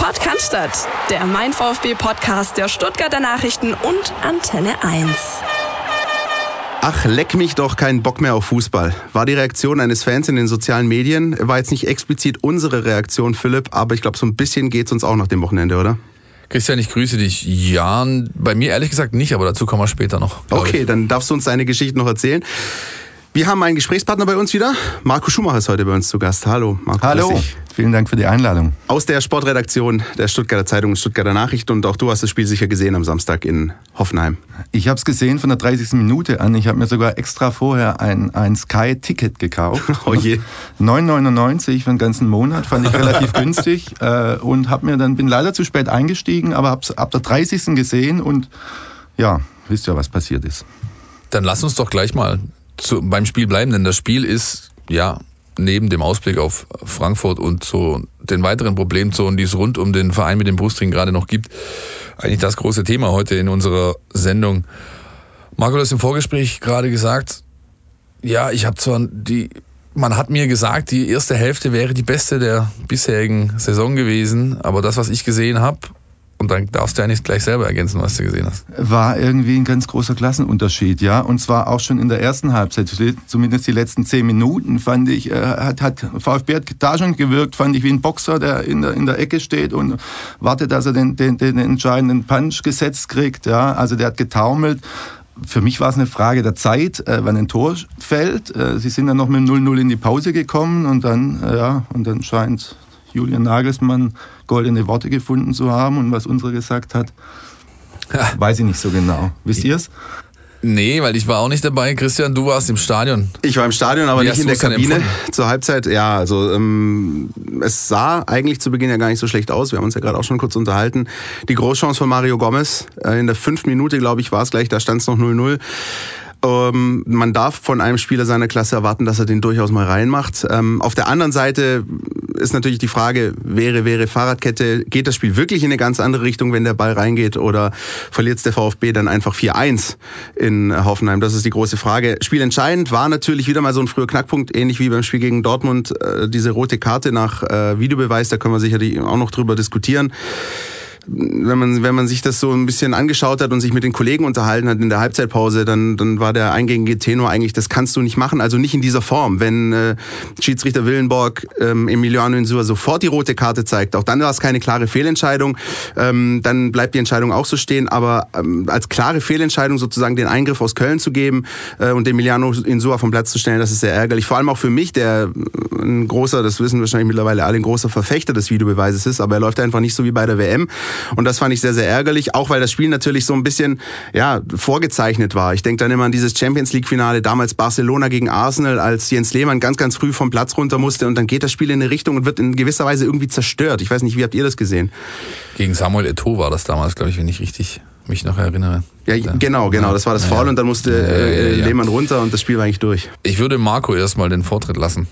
Podcast, der Mein VfB Podcast der Stuttgarter Nachrichten und Antenne 1. Ach, leck mich doch keinen Bock mehr auf Fußball. War die Reaktion eines Fans in den sozialen Medien. War jetzt nicht explizit unsere Reaktion, Philipp, aber ich glaube, so ein bisschen geht es uns auch nach dem Wochenende, oder? Christian, ich grüße dich. Ja, bei mir ehrlich gesagt nicht, aber dazu kommen wir später noch. Okay, dann darfst du uns deine Geschichte noch erzählen. Wir haben einen Gesprächspartner bei uns wieder. Marco Schumacher ist heute bei uns zu Gast. Hallo, Marco. Hallo, vielen Dank für die Einladung. Aus der Sportredaktion der Stuttgarter Zeitung und Stuttgarter Nachrichten. Und auch du hast das Spiel sicher gesehen am Samstag in Hoffenheim. Ich habe es gesehen von der 30. Minute an. Ich habe mir sogar extra vorher ein, ein Sky-Ticket gekauft. oh je. 9,99 für den ganzen Monat, fand ich relativ günstig. Äh, und habe mir dann, bin leider zu spät eingestiegen, aber habe es ab der 30. gesehen und ja, wisst ja, was passiert ist. Dann lass uns doch gleich mal zu, beim Spiel bleiben, denn das Spiel ist ja neben dem Ausblick auf Frankfurt und so den weiteren Problemzonen, die es rund um den Verein mit dem Brustring gerade noch gibt, eigentlich das große Thema heute in unserer Sendung. Marco, du hast im Vorgespräch gerade gesagt, ja, ich habe zwar die, man hat mir gesagt, die erste Hälfte wäre die beste der bisherigen Saison gewesen, aber das, was ich gesehen habe, und dann darfst du ja nicht gleich selber ergänzen, was du gesehen hast. War irgendwie ein ganz großer Klassenunterschied, ja. Und zwar auch schon in der ersten Halbzeit, zumindest die letzten zehn Minuten, fand ich, äh, hat, hat VfB hat da schon gewirkt, fand ich wie ein Boxer, der in der, in der Ecke steht und wartet, dass er den, den, den entscheidenden Punch gesetzt kriegt, ja. Also der hat getaumelt für mich war es eine Frage der Zeit, äh, wann ein Tor fällt. Äh, sie sind dann noch mit 0-0 in die Pause gekommen und dann, äh, ja, und dann scheint Julian Nagelsmann goldene Worte gefunden zu haben und was unsere gesagt hat, weiß ich nicht so genau. Wisst ihr es? Nee, weil ich war auch nicht dabei. Christian, du warst im Stadion. Ich war im Stadion, aber Wie nicht in der Kabine. Zur Halbzeit, ja, also ähm, es sah eigentlich zu Beginn ja gar nicht so schlecht aus. Wir haben uns ja gerade auch schon kurz unterhalten. Die Großchance von Mario Gomez äh, in der fünften Minute, glaube ich, war es gleich, da stand es noch 0-0. Ähm, man darf von einem Spieler seiner Klasse erwarten, dass er den durchaus mal reinmacht. Ähm, auf der anderen Seite ist natürlich die Frage, wäre, wäre Fahrradkette, geht das Spiel wirklich in eine ganz andere Richtung, wenn der Ball reingeht oder verliert der VfB dann einfach 4-1 in Hoffenheim? Das ist die große Frage. Spielentscheidend war natürlich wieder mal so ein früher Knackpunkt, ähnlich wie beim Spiel gegen Dortmund, äh, diese rote Karte nach äh, Videobeweis, da können wir sicherlich auch noch drüber diskutieren wenn man, wenn man sich das so ein bisschen angeschaut hat und sich mit den Kollegen unterhalten hat in der Halbzeitpause, dann, dann war der eingängige Tenor eigentlich, das kannst du nicht machen, also nicht in dieser Form. Wenn äh, Schiedsrichter Willenborg ähm, Emiliano Insua sofort die rote Karte zeigt, auch dann war es keine klare Fehlentscheidung, ähm, dann bleibt die Entscheidung auch so stehen, aber ähm, als klare Fehlentscheidung sozusagen den Eingriff aus Köln zu geben äh, und Emiliano Insua vom Platz zu stellen, das ist sehr ärgerlich. Vor allem auch für mich, der ein großer, das wissen wahrscheinlich mittlerweile alle, ein großer Verfechter des Videobeweises ist, aber er läuft einfach nicht so wie bei der WM. Und das fand ich sehr, sehr ärgerlich, auch weil das Spiel natürlich so ein bisschen ja, vorgezeichnet war. Ich denke dann immer an dieses Champions League-Finale, damals Barcelona gegen Arsenal, als Jens Lehmann ganz, ganz früh vom Platz runter musste und dann geht das Spiel in eine Richtung und wird in gewisser Weise irgendwie zerstört. Ich weiß nicht, wie habt ihr das gesehen? Gegen Samuel Eto'o war das damals, glaube ich, wenn ich richtig mich noch erinnere. Ja, genau, genau. Das war das Foul und dann musste äh, Lehmann runter und das Spiel war eigentlich durch. Ich würde Marco erstmal den Vortritt lassen.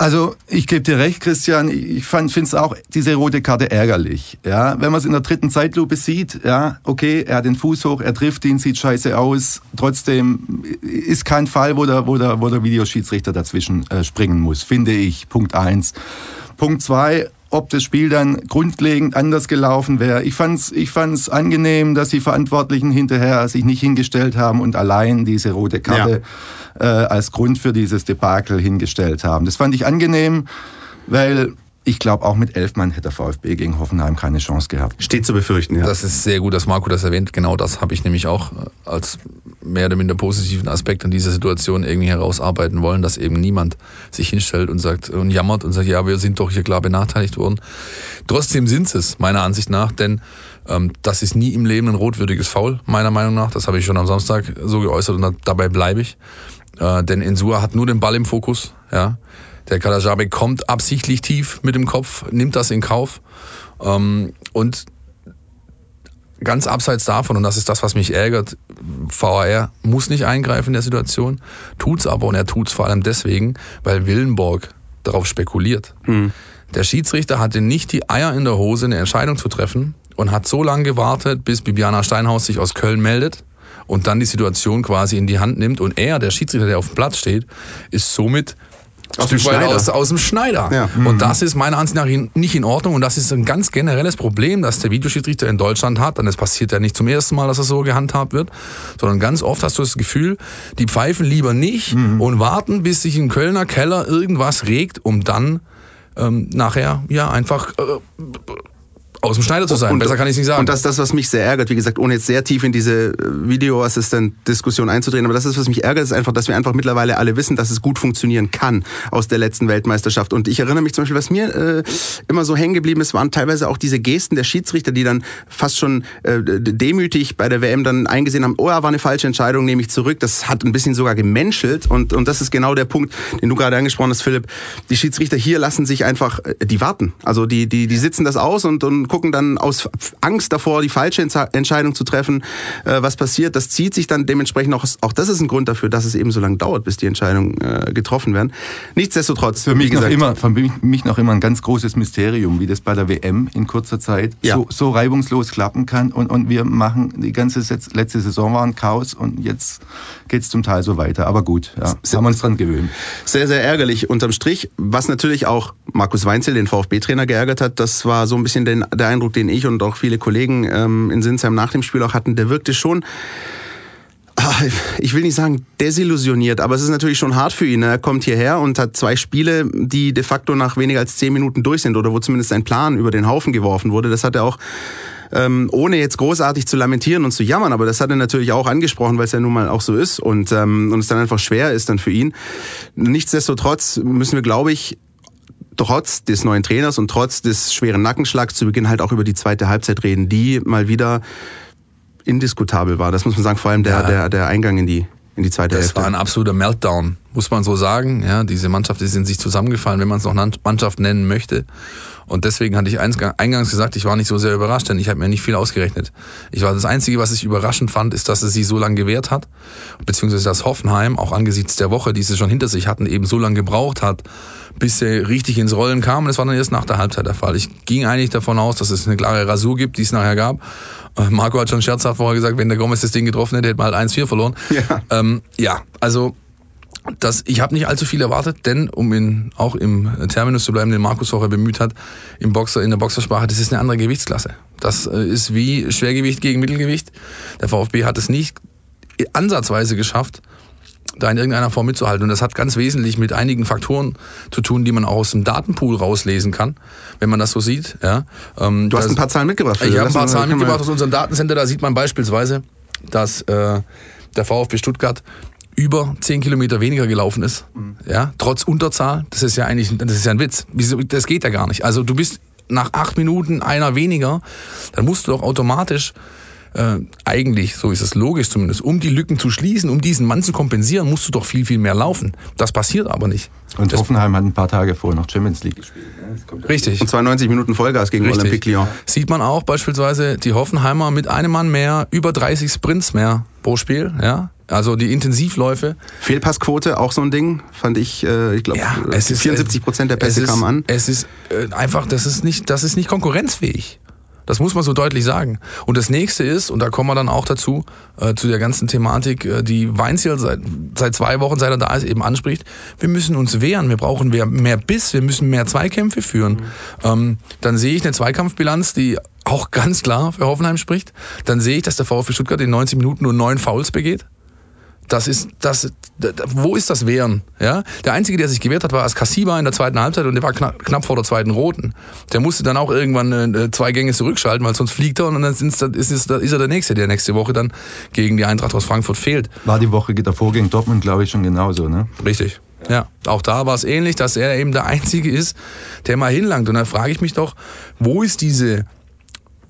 Also ich gebe dir recht, Christian. Ich finde es auch diese rote Karte ärgerlich. Ja, wenn man es in der dritten Zeitlupe sieht, ja, okay, er hat den Fuß hoch, er trifft ihn, sieht scheiße aus. Trotzdem ist kein Fall, wo der, wo der, wo der Videoschiedsrichter dazwischen äh, springen muss, finde ich. Punkt eins. Punkt zwei, ob das Spiel dann grundlegend anders gelaufen wäre. Ich fand's, ich fand's angenehm, dass die Verantwortlichen hinterher sich nicht hingestellt haben und allein diese rote Karte ja. äh, als Grund für dieses Debakel hingestellt haben. Das fand ich angenehm, weil ich glaube, auch mit elf Mann hätte der VfB gegen Hoffenheim keine Chance gehabt. Steht zu befürchten, ja. Das ist sehr gut, dass Marco das erwähnt. Genau das habe ich nämlich auch äh, als mehr oder minder positiven Aspekt an dieser Situation irgendwie herausarbeiten wollen, dass eben niemand sich hinstellt und sagt und jammert und sagt, ja, wir sind doch hier klar benachteiligt worden. Trotzdem sind es, meiner Ansicht nach, denn ähm, das ist nie im Leben ein rotwürdiges Foul, meiner Meinung nach. Das habe ich schon am Samstag so geäußert und dabei bleibe ich. Äh, denn Insua hat nur den Ball im Fokus, ja. Der Kalajabe kommt absichtlich tief mit dem Kopf, nimmt das in Kauf. Ähm, und ganz abseits davon, und das ist das, was mich ärgert, VAR muss nicht eingreifen in der Situation, tut's aber und er tut's vor allem deswegen, weil Willenborg darauf spekuliert. Mhm. Der Schiedsrichter hatte nicht die Eier in der Hose, eine Entscheidung zu treffen und hat so lange gewartet, bis Bibiana Steinhaus sich aus Köln meldet und dann die Situation quasi in die Hand nimmt und er, der Schiedsrichter, der auf dem Platz steht, ist somit aus dem Schneider. Aus, aus, dem Schneider. Ja. Und mhm. das ist meiner Ansicht nach nicht in Ordnung und das ist ein ganz generelles Problem, das der Videoschiedsrichter in Deutschland hat. Und es passiert ja nicht zum ersten Mal, dass es so gehandhabt wird, sondern ganz oft hast du das Gefühl, die pfeifen lieber nicht mhm. und warten, bis sich im Kölner Keller irgendwas regt, um dann ähm, nachher ja einfach äh, aus dem Schneider zu sein. Und, Besser kann ich nicht sagen. Und das ist das, was mich sehr ärgert. Wie gesagt, ohne jetzt sehr tief in diese äh, Videoassistent-Diskussion einzudrehen, aber das ist, was mich ärgert, ist einfach, dass wir einfach mittlerweile alle wissen, dass es gut funktionieren kann aus der letzten Weltmeisterschaft. Und ich erinnere mich zum Beispiel, was mir äh, immer so hängen geblieben ist, waren teilweise auch diese Gesten der Schiedsrichter, die dann fast schon äh, demütig bei der WM dann eingesehen haben, oh, war eine falsche Entscheidung, nehme ich zurück. Das hat ein bisschen sogar gemenschelt und, und das ist genau der Punkt, den du gerade angesprochen hast, Philipp. Die Schiedsrichter hier lassen sich einfach, äh, die warten. Also die, die, die sitzen das aus und, und gucken dann aus Angst davor, die falsche Entscheidung zu treffen, äh, was passiert. Das zieht sich dann dementsprechend auch, auch das ist ein Grund dafür, dass es eben so lange dauert, bis die Entscheidungen äh, getroffen werden. Nichtsdestotrotz. Für mich, noch immer, für mich noch immer ein ganz großes Mysterium, wie das bei der WM in kurzer Zeit ja. so, so reibungslos klappen kann. Und, und wir machen, die ganze letzte Saison war ein Chaos und jetzt geht es zum Teil so weiter. Aber gut, ja, haben wir uns dran gewöhnt. Sehr, sehr ärgerlich unterm Strich. Was natürlich auch Markus Weinzel, den VfB-Trainer, geärgert hat, das war so ein bisschen den, der Eindruck, den ich und auch viele Kollegen ähm, in Sinsheim nach dem Spiel auch hatten, der wirkte schon ah, ich will nicht sagen desillusioniert, aber es ist natürlich schon hart für ihn. Er kommt hierher und hat zwei Spiele, die de facto nach weniger als zehn Minuten durch sind oder wo zumindest ein Plan über den Haufen geworfen wurde. Das hat er auch ähm, ohne jetzt großartig zu lamentieren und zu jammern, aber das hat er natürlich auch angesprochen, weil es ja nun mal auch so ist und, ähm, und es dann einfach schwer ist dann für ihn. Nichtsdestotrotz müssen wir, glaube ich, trotz des neuen Trainers und trotz des schweren Nackenschlags zu Beginn halt auch über die zweite Halbzeit reden, die mal wieder indiskutabel war. Das muss man sagen, vor allem der, ja. der, der Eingang in die, in die zweite das Hälfte. Das war ein absoluter Meltdown, muss man so sagen. Ja, diese Mannschaft ist in sich zusammengefallen, wenn man es noch Mannschaft nennen möchte. Und deswegen hatte ich eingangs gesagt, ich war nicht so sehr überrascht, denn ich habe mir nicht viel ausgerechnet. Ich war das Einzige, was ich überraschend fand, ist, dass es sich so lange gewehrt hat, beziehungsweise dass Hoffenheim, auch angesichts der Woche, die sie schon hinter sich hatten, eben so lange gebraucht hat, bis sie richtig ins Rollen kam. Und das war dann erst nach der Halbzeit der Fall. Ich ging eigentlich davon aus, dass es eine klare Rasur gibt, die es nachher gab. Äh, Marco hat schon scherzhaft vorher gesagt, wenn der Gomez das Ding getroffen hätte, hätte man halt 1-4 verloren. Ja, ähm, ja also das, ich habe nicht allzu viel erwartet, denn um in, auch im Terminus zu bleiben, den Markus vorher bemüht hat, im Boxer, in der Boxersprache, das ist eine andere Gewichtsklasse. Das äh, ist wie Schwergewicht gegen Mittelgewicht. Der VfB hat es nicht ansatzweise geschafft, da in irgendeiner Form mitzuhalten. Und das hat ganz wesentlich mit einigen Faktoren zu tun, die man auch aus dem Datenpool rauslesen kann, wenn man das so sieht. Ja. Ähm, du hast ein paar Zahlen mitgebracht. Ich habe ein paar Zahlen mitgebracht aus unserem Datencenter. Da sieht man beispielsweise, dass äh, der VfB Stuttgart über 10 Kilometer weniger gelaufen ist, mhm. ja, trotz Unterzahl, das ist ja eigentlich, das ist ja ein Witz. Das geht ja gar nicht. Also du bist nach acht Minuten einer weniger, dann musst du doch automatisch äh, eigentlich, so ist es logisch zumindest, um die Lücken zu schließen, um diesen Mann zu kompensieren, musst du doch viel, viel mehr laufen. Das passiert aber nicht. Und das Hoffenheim hat ein paar Tage vorher noch Champions League gespielt. Ne? Richtig. Und zwar 90 Minuten Vollgas gegen Richtig. Olympique Lyon. Sieht man auch beispielsweise die Hoffenheimer mit einem Mann mehr, über 30 Sprints mehr pro Spiel, ja. Also die Intensivläufe. Fehlpassquote, auch so ein Ding, fand ich, äh, ich glaube, ja, 74 Prozent der Pässe kamen an. Es ist äh, einfach, das ist nicht, das ist nicht konkurrenzfähig. Das muss man so deutlich sagen. Und das nächste ist, und da kommen wir dann auch dazu, äh, zu der ganzen Thematik, äh, die Weinziel seit, seit zwei Wochen, seit er da ist, eben anspricht. Wir müssen uns wehren. Wir brauchen mehr, mehr Biss. Wir müssen mehr Zweikämpfe führen. Mhm. Ähm, dann sehe ich eine Zweikampfbilanz, die auch ganz klar für Hoffenheim spricht. Dann sehe ich, dass der VfB Stuttgart in 90 Minuten nur neun Fouls begeht. Das ist, das, wo ist das Wehren? Ja? Der Einzige, der sich gewehrt hat, war Askasiba in der zweiten Halbzeit und der war knapp, knapp vor der zweiten Roten. Der musste dann auch irgendwann äh, zwei Gänge zurückschalten, weil sonst fliegt er und dann ist, ist, ist, ist er der Nächste, der nächste Woche dann gegen die Eintracht aus Frankfurt fehlt. War die Woche davor gegen Dortmund, glaube ich, schon genauso, ne? Richtig. Ja, auch da war es ähnlich, dass er eben der Einzige ist, der mal hinlangt. Und da frage ich mich doch, wo ist diese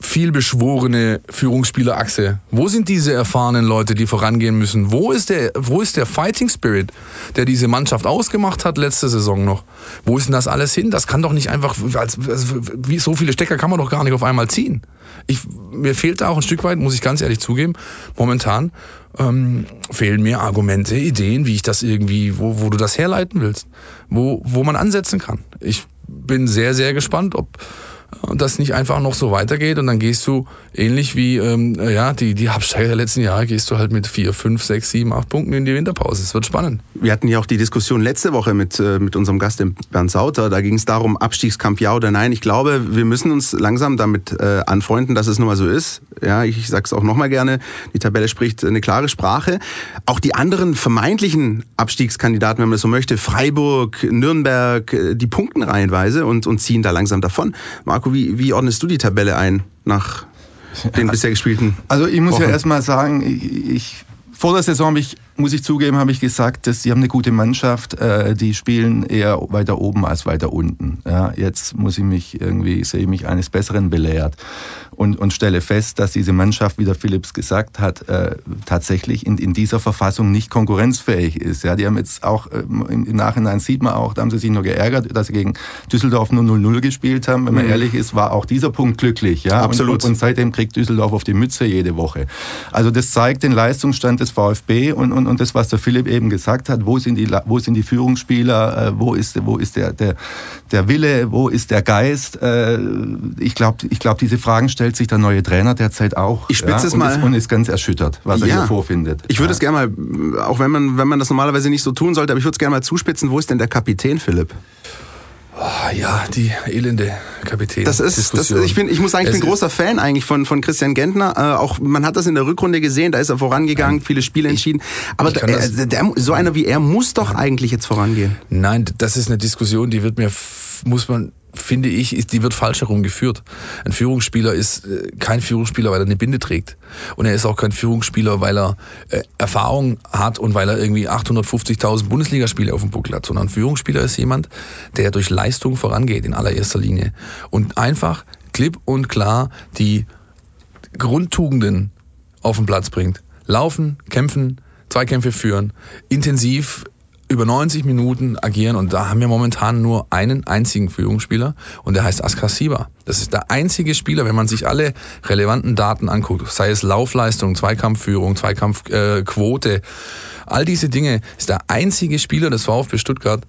vielbeschworene Führungsspielerachse? Wo sind diese erfahrenen Leute, die vorangehen müssen? Wo ist der, wo ist der Fighting Spirit, der diese Mannschaft ausgemacht hat letzte Saison noch? Wo ist denn das alles hin? Das kann doch nicht einfach, als, wie so viele Stecker kann man doch gar nicht auf einmal ziehen. Ich, mir fehlt da auch ein Stück weit, muss ich ganz ehrlich zugeben, momentan ähm, fehlen mir Argumente, Ideen, wie ich das irgendwie, wo, wo du das herleiten willst, wo, wo man ansetzen kann. Ich bin sehr, sehr gespannt, ob das nicht einfach noch so weitergeht und dann gehst du ähnlich wie ähm, ja die die Absteiger der letzten Jahre gehst du halt mit vier, fünf, sechs, sieben, acht Punkten in die Winterpause. Es wird spannend. Wir hatten ja auch die Diskussion letzte Woche mit äh, mit unserem Gast dem Bernd Sauter. Da ging es darum Abstiegskampf ja oder nein. Ich glaube, wir müssen uns langsam damit äh, anfreunden, dass es nun mal so ist. Ja, ich, ich sage es auch noch mal gerne. Die Tabelle spricht eine klare Sprache. Auch die anderen vermeintlichen Abstiegskandidaten, wenn man das so möchte, Freiburg, Nürnberg, äh, die punkten reihenweise und und ziehen da langsam davon. Marco, wie, wie ordnest du die Tabelle ein nach den bisher gespielten? Also ich muss Wochen? ja erstmal sagen, ich, ich vor der Saison ich, muss ich zugeben, habe ich gesagt, dass sie haben eine gute Mannschaft, äh, die spielen eher weiter oben als weiter unten. Ja, jetzt muss ich mich irgendwie, sehe ich mich eines Besseren belehrt und, und stelle fest, dass diese Mannschaft, wie der Philips gesagt hat, äh, tatsächlich in, in dieser Verfassung nicht konkurrenzfähig ist. Ja, die haben jetzt auch, äh, im, im Nachhinein sieht man auch, da haben sie sich nur geärgert, dass sie gegen Düsseldorf nur 0-0 gespielt haben. Wenn man Mhm. ehrlich ist, war auch dieser Punkt glücklich. Ja, Absolut. Und, und seitdem kriegt Düsseldorf auf die Mütze jede Woche. Also das zeigt den Leistungsstand des VfB und, und, und das, was der Philipp eben gesagt hat, wo sind die, wo sind die Führungsspieler, äh, wo ist, wo ist der, der, der Wille, wo ist der Geist? Äh, ich glaube, ich glaub, diese Fragen stellt sich der neue Trainer derzeit auch. Ich spitze es und mal- Ist, und ist ganz erschüttert, was er Ja. hier vorfindet. Ich würde ja. es gerne mal, auch wenn man, wenn man das normalerweise nicht so tun sollte, aber ich würde es gerne mal zuspitzen. Wo ist denn der Kapitän, Philipp? Ah, ja, die elende Kapitän. Das ist, das, ich bin, ich muss sagen, ich Es bin großer Fan eigentlich von, von Christian Gentner. Äh, auch, man hat das in der Rückrunde gesehen, da ist er vorangegangen, viele Spiele entschieden. Aber ich der, das- der, so einer wie er muss doch eigentlich jetzt vorangehen. Nein, das ist eine Diskussion, die wird mir, muss man, finde ich, ist, die wird falsch herumgeführt. Ein Führungsspieler ist äh, kein Führungsspieler, weil er eine Binde trägt. Und er ist auch kein Führungsspieler, weil er äh, Erfahrung hat und weil er irgendwie 850.000 Bundesligaspiele auf dem Buckel hat, sondern ein Führungsspieler ist jemand, der durch Leistung vorangeht in allererster Linie. Und einfach klipp und klar die Grundtugenden auf den Platz bringt. Laufen, kämpfen, Zweikämpfe führen, intensiv über 90 Minuten agieren und da haben wir momentan nur einen einzigen Führungsspieler und der heißt Askar Siba. Das ist der einzige Spieler, wenn man sich alle relevanten Daten anguckt, sei es Laufleistung, Zweikampfführung, Zweikampfquote, äh, all diese Dinge, ist der einzige Spieler des VfB Stuttgart,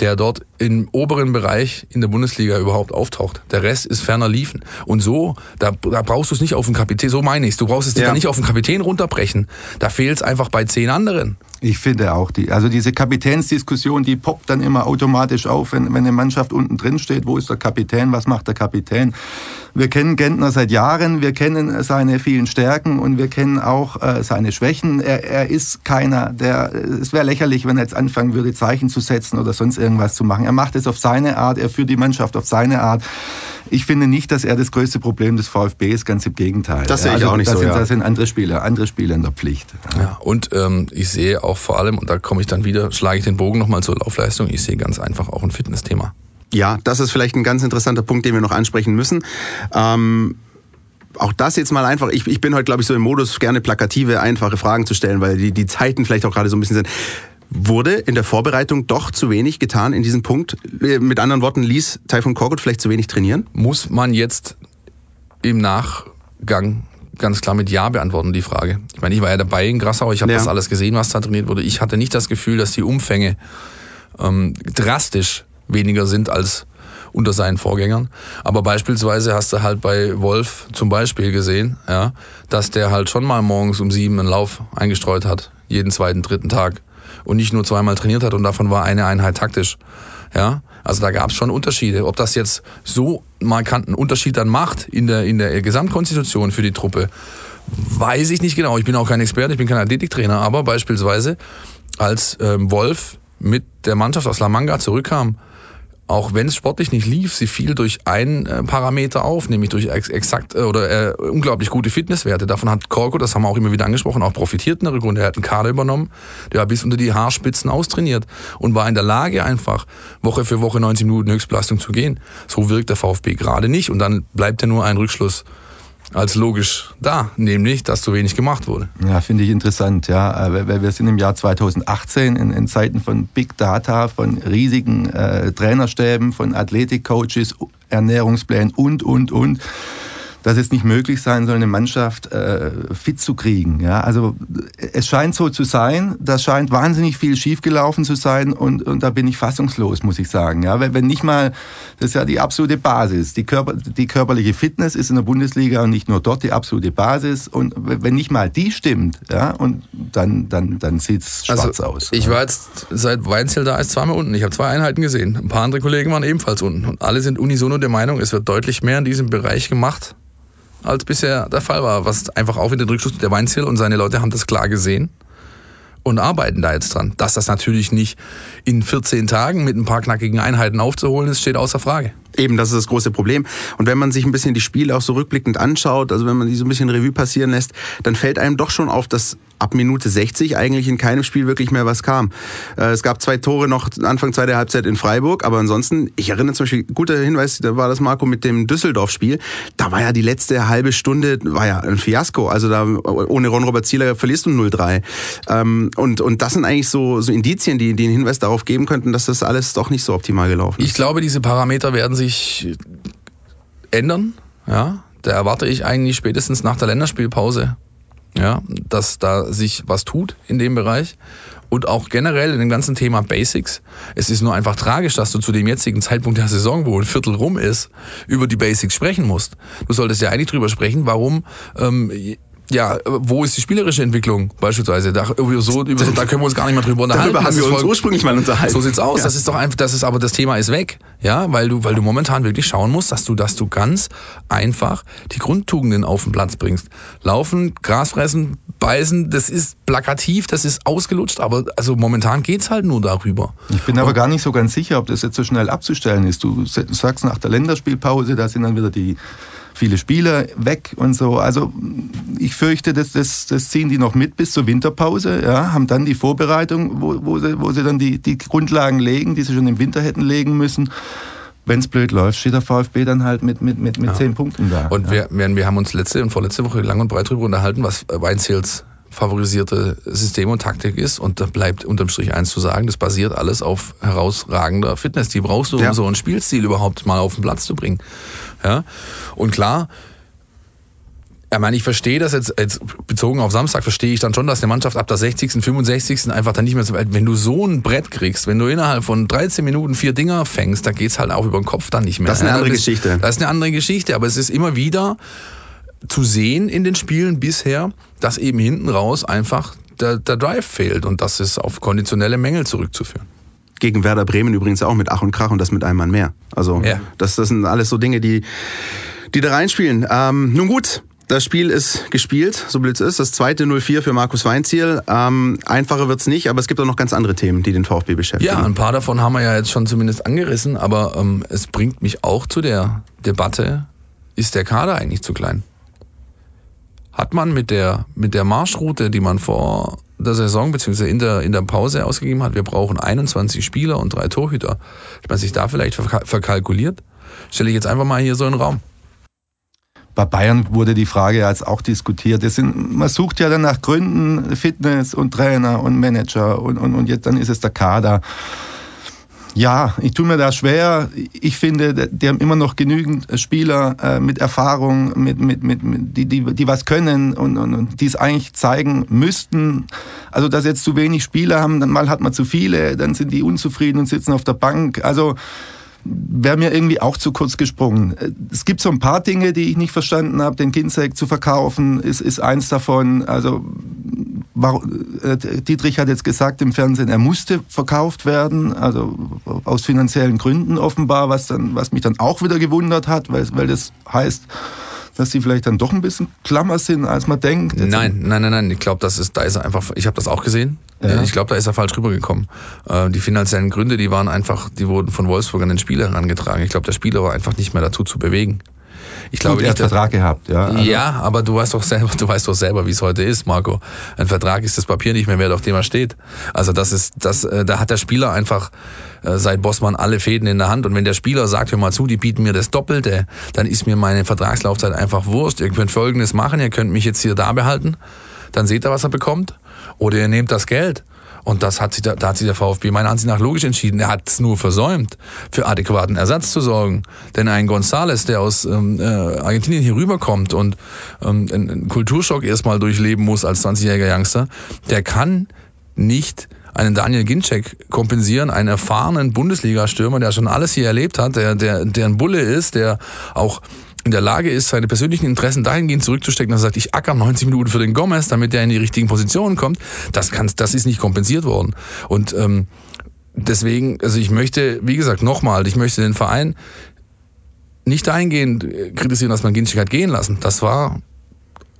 der dort im oberen Bereich in der Bundesliga überhaupt auftaucht. Der Rest ist ferner liefen. Und so, da, da brauchst du es nicht auf den Kapitän, so meine ich Du brauchst es Ja. da nicht auf den Kapitän runterbrechen. Da fehlt es einfach bei zehn anderen. Ich finde auch, die, also diese Kapitänsdiskussion, die poppt dann immer automatisch auf, wenn, wenn eine Mannschaft unten drin steht. Wo ist der Kapitän? Was macht der Kapitän? Wir kennen Gentner seit Jahren, wir kennen seine vielen Stärken und wir kennen auch äh, seine Schwächen. Er, er ist keiner, der, es wäre lächerlich, wenn er jetzt anfangen würde, Zeichen zu setzen oder sonst irgendwas zu machen. Er macht es auf seine Art, er führt die Mannschaft auf seine Art. Ich finde nicht, dass er das größte Problem des VfB ist, ganz im Gegenteil. Das sehe ich also, auch nicht da so, Sind, ja. Da sind andere Spieler, andere Spieler in der Pflicht. Ja, und ähm, ich sehe auch vor allem, und da komme ich dann wieder, schlage ich den Bogen nochmal zur Laufleistung, ich sehe ganz einfach auch ein Fitnessthema. Ja, das ist vielleicht ein ganz interessanter Punkt, den wir noch ansprechen müssen. Ähm, auch das jetzt mal einfach, ich, ich bin heute, glaube ich, so im Modus, gerne plakative, einfache Fragen zu stellen, weil die, die Zeiten vielleicht auch gerade so ein bisschen sind. Wurde in der Vorbereitung doch zu wenig getan in diesem Punkt? Äh, Mit anderen Worten, ließ Taifun Korkut vielleicht zu wenig trainieren? Muss man jetzt im Nachgang ganz klar mit Ja beantworten, die Frage. Ich meine, ich war ja dabei in Grassau, ich habe Ja. das alles gesehen, was da trainiert wurde. Ich hatte nicht das Gefühl, dass die Umfänge ähm, drastisch weniger sind als unter seinen Vorgängern. Aber beispielsweise hast du halt bei Wolf zum Beispiel gesehen, ja, dass der halt schon mal morgens um sieben einen Lauf eingestreut hat, jeden zweiten, dritten Tag. Und nicht nur zweimal trainiert hat und davon war eine Einheit taktisch. Ja, also da gab es schon Unterschiede. Ob das jetzt so markanten Unterschied dann macht in der, in der Gesamtkonstitution für die Truppe, weiß ich nicht genau. Ich bin auch kein Experte, ich bin kein Athletiktrainer, aber beispielsweise als ähm, Wolf mit der Mannschaft aus La Manga zurückkam, auch wenn es sportlich nicht lief, sie fiel durch einen äh, Parameter auf, nämlich durch ex exakt äh, oder äh, unglaublich gute Fitnesswerte. Davon hat Korko, das haben wir auch immer wieder angesprochen, auch profitiert in der Rückrunde. Er hat einen Kader übernommen, der war bis unter die Haarspitzen austrainiert und war in der Lage, einfach Woche für Woche 90 Minuten Höchstbelastung zu gehen. So wirkt der VfB gerade nicht und dann bleibt ja nur ein Rückschluss als logisch da, nämlich, dass zu wenig gemacht wurde. Ja, finde ich interessant, ja. Äh, Weil wir sind im Jahr 2018 in, in Zeiten von Big Data, von riesigen äh, Trainerstäben, von Athletikcoaches, Ernährungsplänen und, und, und. Dass es nicht möglich sein soll, eine Mannschaft äh, fit zu kriegen. Ja, also es scheint so zu sein, da scheint wahnsinnig viel schiefgelaufen zu sein und, und da bin ich fassungslos, muss ich sagen. Ja, wenn, wenn nicht mal, das ist ja die absolute Basis, die, Körper, die körperliche Fitness ist in der Bundesliga und nicht nur dort die absolute Basis und wenn nicht mal die stimmt, ja, und dann, dann, dann sieht's schwarz also, aus. Ich war jetzt seit Weinzel da ist zweimal unten. Ich habe zwei Einheiten gesehen. Ein paar andere Kollegen waren ebenfalls unten und alle sind unisono der Meinung, es wird deutlich mehr in diesem Bereich gemacht als bisher der Fall war, was einfach auch wieder Rückschluss der Weinziel und seine Leute haben das klar gesehen und arbeiten da jetzt dran. Dass das natürlich nicht in 14 Tagen mit ein paar knackigen Einheiten aufzuholen ist, steht außer Frage. Eben, das ist das große Problem. Und wenn man sich ein bisschen die Spiele auch so rückblickend anschaut, also wenn man die so ein bisschen Revue passieren lässt, dann fällt einem doch schon auf, dass ab Minute 60 eigentlich in keinem Spiel wirklich mehr was kam. Äh, es gab zwei Tore noch Anfang zweiter Halbzeit in Freiburg, aber ansonsten, ich erinnere zum Beispiel, guter Hinweis, da war das Marco mit dem Düsseldorf-Spiel, da war ja die letzte halbe Stunde, war ja ein Fiasko. Also da ohne Ron-Robert Zieler verlierst du 0-3. Ähm, und, und das sind eigentlich so, so Indizien, die, die einen Hinweis darauf geben könnten, dass das alles doch nicht so optimal gelaufen ist. Ich glaube, diese Parameter werden sich ändern. Ja, da erwarte ich eigentlich spätestens nach der Länderspielpause, ja, dass da sich was tut in dem Bereich und auch generell in dem ganzen Thema Basics. Es ist nur einfach tragisch, dass du zu dem jetzigen Zeitpunkt der Saison, wo ein Viertel rum ist, über die Basics sprechen musst. Du solltest ja eigentlich drüber sprechen, warum ähm, ja, wo ist die spielerische Entwicklung beispielsweise? Da, über so, über so, da können wir uns gar nicht mehr drüber unterhalten. Darüber haben wir uns voll, ursprünglich mal unterhalten. So sieht's aus. Ja. Das ist doch einfach, das ist aber das Thema ist weg, ja, weil du, weil du momentan wirklich schauen musst, dass du, dass du ganz einfach die Grundtugenden auf den Platz bringst. Laufen, Gras fressen, beißen, das ist plakativ, das ist ausgelutscht, aber also momentan geht's halt nur darüber. Ich bin aber gar nicht so ganz sicher, ob das jetzt so schnell abzustellen ist. Du sagst nach der Länderspielpause, da sind dann wieder die viele Spieler weg und so. Also ich fürchte, das, das, das ziehen die noch mit bis zur Winterpause, ja, haben dann die Vorbereitung, wo, wo, sie, wo sie dann die, die Grundlagen legen, die sie schon im Winter hätten legen müssen wenn es blöd läuft, steht der VfB dann halt mit, mit, mit, mit ja. zehn Punkten da. Und ja. wir, wir haben uns letzte und vorletzte Woche lang und breit darüber unterhalten, was Weinzels favorisierte System und Taktik ist. Und da bleibt unterm Strich eins zu sagen, das basiert alles auf herausragender Fitness. Die brauchst du, um ja. so einen Spielstil überhaupt mal auf den Platz zu bringen. Ja? Und klar, ich meine, ich verstehe das jetzt, jetzt bezogen auf Samstag, verstehe ich dann schon, dass eine Mannschaft ab der 60., 65. einfach dann nicht mehr so weit, wenn du so ein Brett kriegst, wenn du innerhalb von 13 Minuten vier Dinger fängst, da geht's halt auch über den Kopf dann nicht mehr. Das ist eine andere Geschichte. Das ist eine andere Geschichte, aber es ist immer wieder zu sehen in den Spielen bisher, dass eben hinten raus einfach der, der Drive fehlt und das ist auf konditionelle Mängel zurückzuführen gegen Werder Bremen übrigens auch mit Ach und Krach und das mit einem Mann mehr. Also ja. das, das sind alles so Dinge, die, die da reinspielen. Ähm, nun gut, das Spiel ist gespielt, so blöd es ist. Das zweite 0-4 für Markus Weinziel. Ähm, einfacher wird's nicht, aber es gibt auch noch ganz andere Themen, die den VfB beschäftigen. Ja, ein paar davon haben wir ja jetzt schon zumindest angerissen, aber ähm, es bringt mich auch zu der Debatte, ist der Kader eigentlich zu klein? Hat man mit der, mit der Marschroute, die man vor der Saison bzw. In der, in der Pause ausgegeben hat, wir brauchen 21 Spieler und drei Torhüter, hat man sich da vielleicht verkalkuliert? Stelle ich jetzt einfach mal hier so in den Raum. Bei Bayern wurde die Frage jetzt auch diskutiert. Sind, man sucht ja dann nach Gründen, Fitness und Trainer und Manager und, und, und jetzt dann ist es der Kader. Ja, ich tue mir da schwer. Ich finde, die haben immer noch genügend Spieler äh, mit Erfahrung, mit, mit, mit, mit, die, die, die was können und, und, und die es eigentlich zeigen müssten. Also, dass jetzt zu wenig Spieler haben, dann mal hat man zu viele, dann sind die unzufrieden und sitzen auf der Bank. Also, wäre mir irgendwie auch zu kurz gesprungen. Es gibt so ein paar Dinge, die ich nicht verstanden habe. Den Ginzek zu verkaufen ist, ist eins davon. Also äh, Dietrich hat jetzt gesagt im Fernsehen, er musste verkauft werden, also aus finanziellen Gründen offenbar, was, dann, was mich dann auch wieder gewundert hat, weil, weil das heißt, dass sie vielleicht dann doch ein bisschen klammer sind, als man denkt. Nein, nein, nein, nein. Ich glaube, das ist, da ist er einfach. Ich habe das auch gesehen. Ja. Ich glaube, da ist er falsch rübergekommen. Äh, die finanziellen Gründe, die waren einfach, die wurden von Wolfsburg an den Spieler herangetragen. Ich glaube, der Spieler war einfach nicht mehr dazu zu bewegen. Ich glaube Gut, er hat Vertrag gehabt, ja. Also ja, aber du weißt doch selber, du weißt doch selber, wie es heute ist, Marco. Ein Vertrag ist das Papier nicht mehr wert, auf dem er steht. Also das ist, das, äh, da hat der Spieler einfach äh, seit Bossmann alle Fäden in der Hand. Und wenn der Spieler sagt, hör mal zu, die bieten mir das Doppelte, dann ist mir meine Vertragslaufzeit einfach Wurst. Ihr könnt Folgendes machen, ihr könnt mich jetzt hier da behalten, dann seht ihr, was er bekommt. Oder ihr nehmt das Geld Und das hat sich, da, hat sich der VfB meiner Ansicht nach logisch entschieden. Er hat es nur versäumt, für adäquaten Ersatz zu sorgen. Denn ein Gonzales, der aus ähm, äh, Argentinien hier rüberkommt und ähm, einen Kulturschock erstmal durchleben muss als 20-jähriger Youngster, der kann nicht einen Daniel Ginczek kompensieren, einen erfahrenen Bundesliga-Stürmer, der schon alles hier erlebt hat, der, der, der ein Bulle ist, der auch in der Lage ist, seine persönlichen Interessen dahingehend zurückzustecken, dass er sagt, ich acker 90 Minuten für den Gomez, damit er in die richtigen Positionen kommt, das, kann, das ist nicht kompensiert worden. Und ähm, deswegen, also ich möchte, wie gesagt, nochmal, ich möchte den Verein nicht dahingehend kritisieren, dass man Ginczek hat gehen lassen. Das war,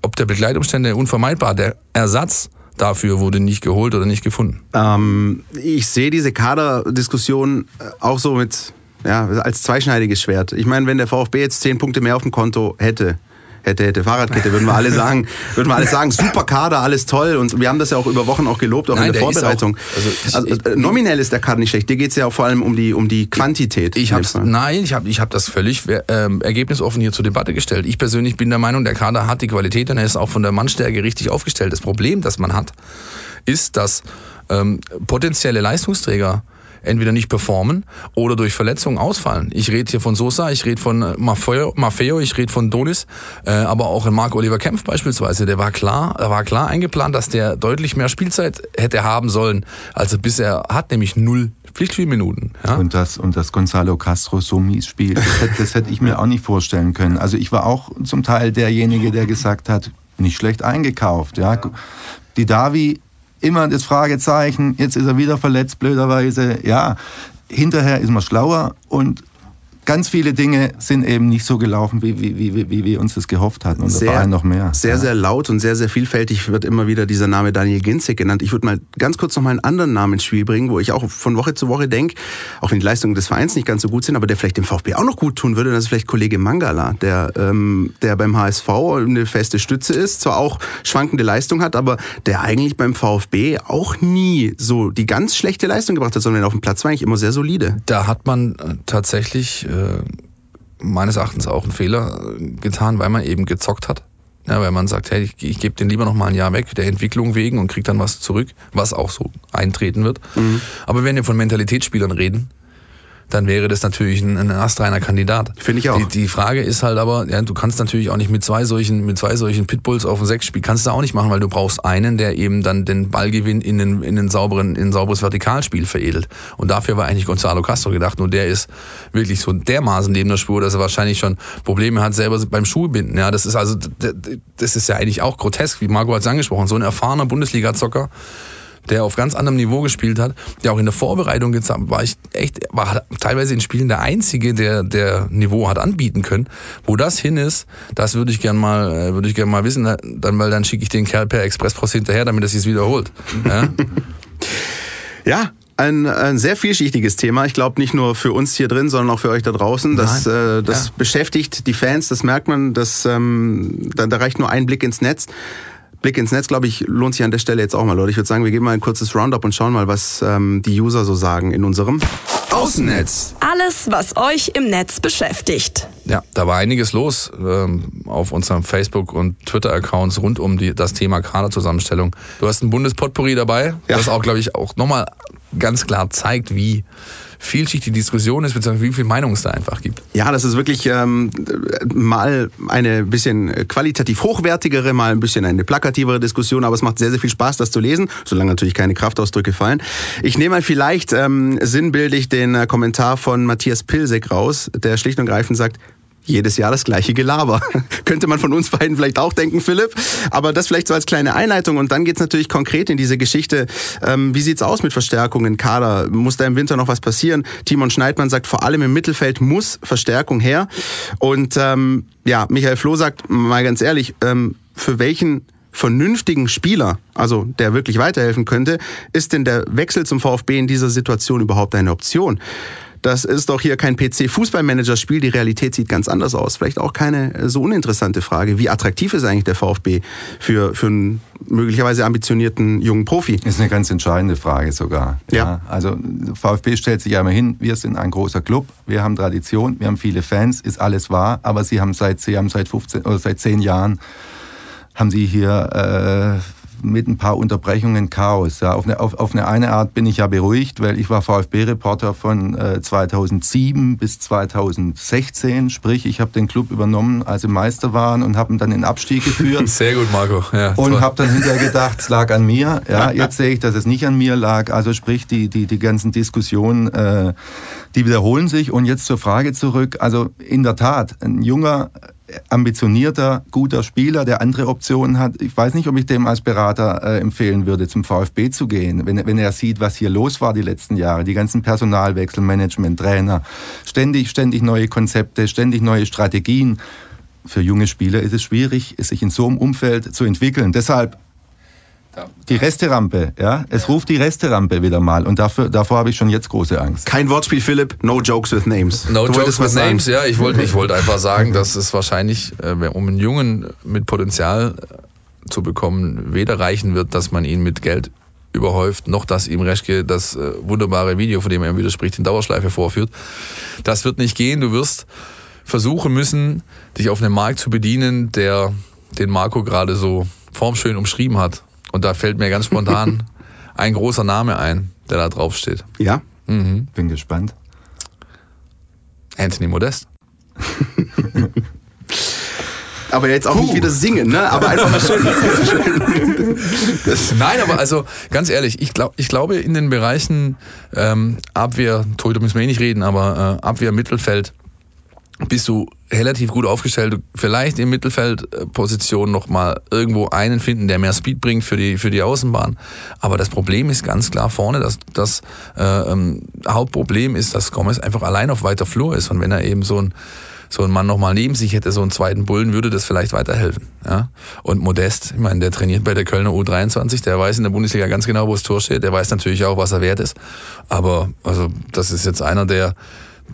ob der Begleitumstände unvermeidbar. Der Ersatz dafür wurde nicht geholt oder nicht gefunden. Ähm, ich sehe diese Kaderdiskussion auch so mit ja, als zweischneidiges Schwert. Ich meine, wenn der VfB jetzt zehn Punkte mehr auf dem Konto hätte, hätte, hätte Fahrradkette, würden wir alle sagen, würden wir alle sagen, super Kader, alles toll. Und wir haben das ja auch über Wochen auch gelobt, auch Nein, in der, der Vorbereitung. Auch, also, ich, also ich, nominell ist der Kader nicht schlecht. Dir geht es ja auch vor allem um die, um die Quantität. Ich hab's, nein, ich habe ich hab das völlig ähm, ergebnisoffen hier zur Debatte gestellt. Ich persönlich bin der Meinung, der Kader hat die Qualität und er ist auch von der Mannstärke richtig aufgestellt. Das Problem, das man hat, ist, dass ähm, potenzielle Leistungsträger entweder nicht performen oder durch Verletzungen ausfallen. Ich rede hier von Sosa, ich rede von äh, Maffeo, Maffeo ich rede von Donis, äh, aber auch in Marc Oliver Kempf beispielsweise. Der war klar, da war klar eingeplant, dass der deutlich mehr Spielzeit hätte haben sollen, als er bisher hat, nämlich null Pflichtspielminuten. Ja? Und das und das Gonzalo Castro so mies spielt, das hätte, das hätte ich mir auch nicht vorstellen können. Also ich war auch zum Teil derjenige, der gesagt hat, nicht schlecht eingekauft. Ja. Die Davi immer das Fragezeichen, jetzt ist er wieder verletzt, blöderweise. Ja, hinterher ist man schlauer und ganz viele Dinge sind eben nicht so gelaufen, wie, wie, wie, wie wir uns das gehofft hatten. Und sehr, der Verein noch mehr. Sehr, ja. sehr laut und sehr, sehr vielfältig wird immer wieder dieser Name Daniel Ginzek genannt. Ich würde mal ganz kurz noch mal einen anderen Namen ins Spiel bringen, wo ich auch von Woche zu Woche denke, auch wenn die Leistungen des Vereins nicht ganz so gut sind, aber der vielleicht dem VfB auch noch gut tun würde, das ist vielleicht Kollege Mangala, der, ähm, der beim HSV eine feste Stütze ist, zwar auch schwankende Leistung hat, aber der eigentlich beim VfB auch nie so die ganz schlechte Leistung gebracht hat, sondern auf dem Platz war eigentlich immer sehr solide. Da hat man äh, tatsächlich äh, meines Erachtens auch einen Fehler getan, weil man eben gezockt hat. Ja, weil man sagt, hey, ich, ich gebe den lieber noch mal ein Jahr weg, der Entwicklung wegen und krieg dann was zurück, was auch so eintreten wird. Mhm. Aber wenn wir von Mentalitätsspielern reden, dann wäre das natürlich ein, ein astreiner Kandidat. Finde ich auch. Die, die, Frage ist halt aber, ja, du kannst natürlich auch nicht mit zwei solchen, mit zwei solchen Pitbulls auf dem Sechs spielen, kannst du auch nicht machen, weil du brauchst einen, der eben dann den Ballgewinn in den, in den sauberen, in ein sauberes Vertikalspiel veredelt. Und dafür war eigentlich Gonzalo Castro gedacht, nur der ist wirklich so dermaßen neben der Spur, dass er wahrscheinlich schon Probleme hat selber beim Schuhbinden. Ja, das ist also, das ist ja eigentlich auch grotesk, wie Marco hat es angesprochen, so ein erfahrener Bundesliga-Zocker, der auf ganz anderem Niveau gespielt hat, der auch in der Vorbereitung jetzt war ich echt, war teilweise in Spielen der Einzige, der, der Niveau hat anbieten können. Wo das hin ist, das würde ich gern mal, äh, würde ich gern mal wissen, dann, weil dann schicke ich den Kerl per Expresspost hinterher, damit er sich wiederholt. Ja? ja, ein, ein sehr vielschichtiges Thema. Ich glaube nicht nur für uns hier drin, sondern auch für euch da draußen. Das, äh, das ja. beschäftigt die Fans, das merkt man. Das, ähm, da, da reicht nur ein Blick ins Netz. Blick ins Netz, glaube ich, lohnt sich an der Stelle jetzt auch mal, Leute. Ich würde sagen, wir geben mal ein kurzes Roundup und schauen mal, was ähm, die User so sagen in unserem Außennetz. Alles, was euch im Netz beschäftigt. Ja, da war einiges los ähm, auf unserem Facebook- und Twitter-Accounts rund um die, das Thema Kaderzusammenstellung. Du hast ein Bundespotpourri dabei, ja. das auch, glaube ich, auch nochmal ganz klar zeigt, wie vielschichtige Diskussion ist, beziehungsweise wie viel Meinung es da einfach gibt. Ja, das ist wirklich ähm, mal eine bisschen qualitativ hochwertigere, mal ein bisschen eine plakativere Diskussion, aber es macht sehr, sehr viel Spaß, das zu lesen, solange natürlich keine Kraftausdrücke fallen. Ich nehme mal vielleicht ähm, sinnbildlich den äh, Kommentar von Matthias Pilsek raus, der schlicht und greifend sagt, jedes Jahr das gleiche Gelaber. Könnte man von uns beiden vielleicht auch denken, Philipp. Aber das vielleicht so als kleine Einleitung. Und dann geht's natürlich konkret in diese Geschichte. Ähm, wie sieht's aus mit Verstärkungen, Kader? Muss da im Winter noch was passieren? Timon Schneidmann sagt, vor allem im Mittelfeld muss Verstärkung her. Und ähm, ja, Michael Floh sagt, mal ganz ehrlich, ähm, für welchen vernünftigen Spieler, also der wirklich weiterhelfen könnte, ist denn der Wechsel zum VfB in dieser Situation überhaupt eine Option? Das ist doch hier kein PC-Fußballmanager-Spiel. Die Realität sieht ganz anders aus. Vielleicht auch keine äh, so uninteressante Frage. Wie attraktiv ist eigentlich der VfB für, für einen möglicherweise ambitionierten jungen Profi? Ist eine ganz entscheidende Frage sogar. Ja. ja. Also VfB stellt sich ja immer hin, wir sind ein großer Club, wir haben Tradition, wir haben viele Fans, ist alles wahr, aber sie haben seit, sie haben seit 15 oder seit 10 Jahren haben sie hier äh, mit ein paar Unterbrechungen Chaos. Ja, auf, eine, auf, auf eine eine Art bin ich ja beruhigt, weil ich war VfB-Reporter von äh, 2007 bis 2016. Sprich, ich habe den Club übernommen, als sie Meister waren und habe ihn dann in Abstieg geführt. Sehr gut, Marco. Ja, und habe dann hinterher gedacht, es lag an mir. Ja, jetzt sehe ich, dass es nicht an mir lag. Also sprich, die, die, die ganzen Diskussionen, äh, die wiederholen sich. Und jetzt zur Frage zurück. Also in der Tat, ein junger ambitionierter, guter Spieler, der andere Optionen hat. Ich weiß nicht, ob ich dem als Berater äh, empfehlen würde, zum VfB zu gehen, wenn, wenn er sieht, was hier los war die letzten Jahre, die ganzen Personalwechsel, Management, Trainer, ständig, ständig neue Konzepte, ständig neue Strategien. Für junge Spieler ist es schwierig, sich in so einem Umfeld zu entwickeln. Deshalb die Resterampe, ja. Es ruft die Resterampe wieder mal und dafür, davor habe ich schon jetzt große Angst. Kein Wortspiel, Philipp. No jokes with names. No du jokes with names, ja. Ich wollte, ich wollte einfach sagen, dass es wahrscheinlich, äh, um einen Jungen mit Potenzial äh, zu bekommen, weder reichen wird, dass man ihn mit Geld überhäuft, noch dass ihm Reschke das äh, wunderbare Video, von dem er widerspricht, in Dauerschleife vorführt. Das wird nicht gehen. Du wirst versuchen müssen, dich auf einen Markt zu bedienen, der den Marco gerade so formschön umschrieben hat. Und da fällt mir ganz spontan ein großer Name ein, der da drauf steht. Ja? Mhm. Bin gespannt. Anthony Modest. aber jetzt auch Puh. nicht wieder singen, ne? Aber einfach mal schön. Nein, aber also ganz ehrlich, ich, glaub, ich glaube in den Bereichen ähm, Abwehr, Torhüter müssen wir eh nicht reden, aber äh, Abwehr, Mittelfeld, bist du relativ gut aufgestellt. Vielleicht im Mittelfeldposition nochmal irgendwo einen finden, der mehr Speed bringt für die, für die Außenbahn. Aber das Problem ist ganz klar vorne, dass das äh, ähm, Hauptproblem ist, dass Gomez einfach allein auf weiter Flur ist. Und wenn er eben so ein so ein Mann nochmal neben sich hätte, so einen zweiten Bullen, würde das vielleicht weiterhelfen. Ja? Und Modest, ich meine, der trainiert bei der Kölner U23, der weiß in der Bundesliga ganz genau, wo das Tor steht, der weiß natürlich auch, was er wert ist. Aber also das ist jetzt einer, der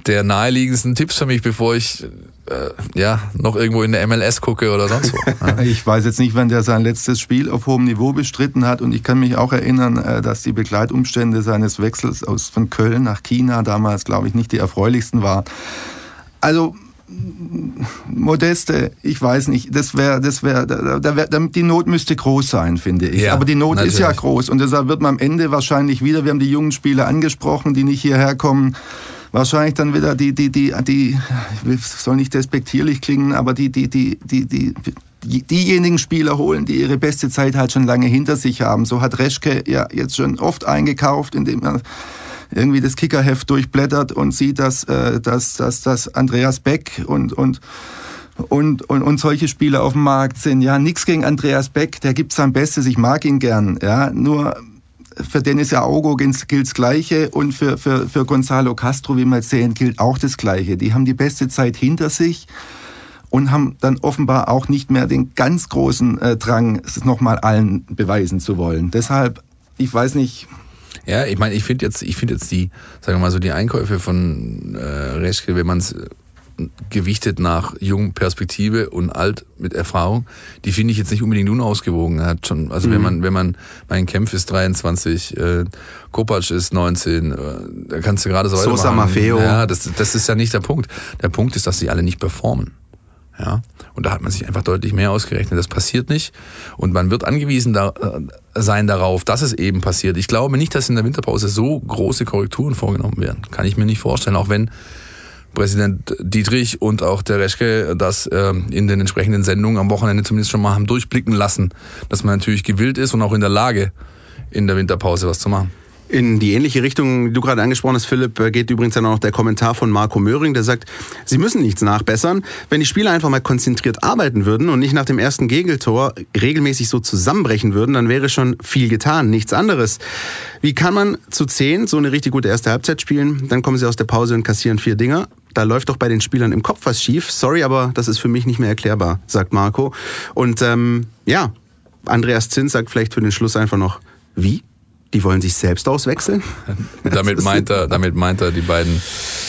der naheliegendsten Tipps für mich, bevor ich äh, ja noch irgendwo in der MLS gucke oder sonst wo. Ja. Ich weiß jetzt nicht, wann der sein letztes Spiel auf hohem Niveau bestritten hat und ich kann mich auch erinnern, äh, dass die Begleitumstände seines Wechsels aus von Köln nach China damals, glaube ich, nicht die erfreulichsten waren. Also Modeste, ich weiß nicht, das wäre, das wäre, da, da wär, die Not müsste groß sein, finde ich. Ja, Aber die Not natürlich. ist ja groß und deshalb wird man am Ende wahrscheinlich wieder, wir haben die jungen Spieler angesprochen, die nicht hierher kommen, wahrscheinlich dann wieder die, die, die, die, soll nicht despektierlich klingen, aber die, die, die, die, die, diejenigen Spieler holen, die ihre beste Zeit halt schon lange hinter sich haben. So hat Reschke ja jetzt schon oft eingekauft, indem er irgendwie das Kickerheft durchblättert und sieht, dass, äh, dass, dass, dass Andreas Beck und, und und, und, und solche Spieler auf dem Markt sind. Ja, nichts gegen Andreas Beck, der gibt sein Bestes, ich mag ihn gern. Ja, nur für Dennis Aogo gilt das Gleiche und für, für, für Gonzalo Castro, wie wir sehen, gilt auch das Gleiche. Die haben die beste Zeit hinter sich und haben dann offenbar auch nicht mehr den ganz großen äh, Drang, es nochmal allen beweisen zu wollen. Deshalb, ich weiß nicht. Ja, ich meine, ich finde jetzt, ich finde jetzt die, sagen wir mal so, die Einkäufe von äh, Reschke, wenn man es gewichtet nach jung Perspektive und alt mit Erfahrung, die finde ich jetzt nicht unbedingt unausgewogen. Hat schon, also mhm. wenn man, wenn man, mein Kempf ist 23, äh, Kopacz ist 19, äh, da kannst du gerade so Sosa Maffeo. Ja, das, das ist ja nicht der Punkt. Der Punkt ist, dass sie alle nicht performen. Ja, und da hat man sich einfach deutlich mehr ausgerechnet. Das passiert nicht. Und man wird angewiesen da, äh, sein darauf, dass es eben passiert. Ich glaube nicht, dass in der Winterpause so große Korrekturen vorgenommen werden. Kann ich mir nicht vorstellen. Auch wenn Präsident Dietrich und auch der Reschke das äh, in den entsprechenden Sendungen am Wochenende zumindest schon mal haben durchblicken lassen, dass man natürlich gewillt ist und auch in der Lage, in der Winterpause was zu machen. In die ähnliche Richtung, die du gerade angesprochen hast, Philipp, äh, geht übrigens dann auch noch der Kommentar von Marco Möhring, der sagt, sie müssen nichts nachbessern. Wenn die Spieler einfach mal konzentriert arbeiten würden und nicht nach dem ersten Gegentor regelmäßig so zusammenbrechen würden, dann wäre schon viel getan, nichts anderes. Wie kann man zu zehn so eine richtig gute erste Halbzeit spielen? Dann kommen sie aus der Pause und kassieren vier Dinger. Da läuft doch bei den Spielern im Kopf was schief. Sorry, aber das ist für mich nicht mehr erklärbar, sagt Marco. Und ähm, ja, Andreas Zins sagt vielleicht für den Schluss einfach noch, wie? Die wollen sich selbst auswechseln? damit, meint er, damit meint er die beiden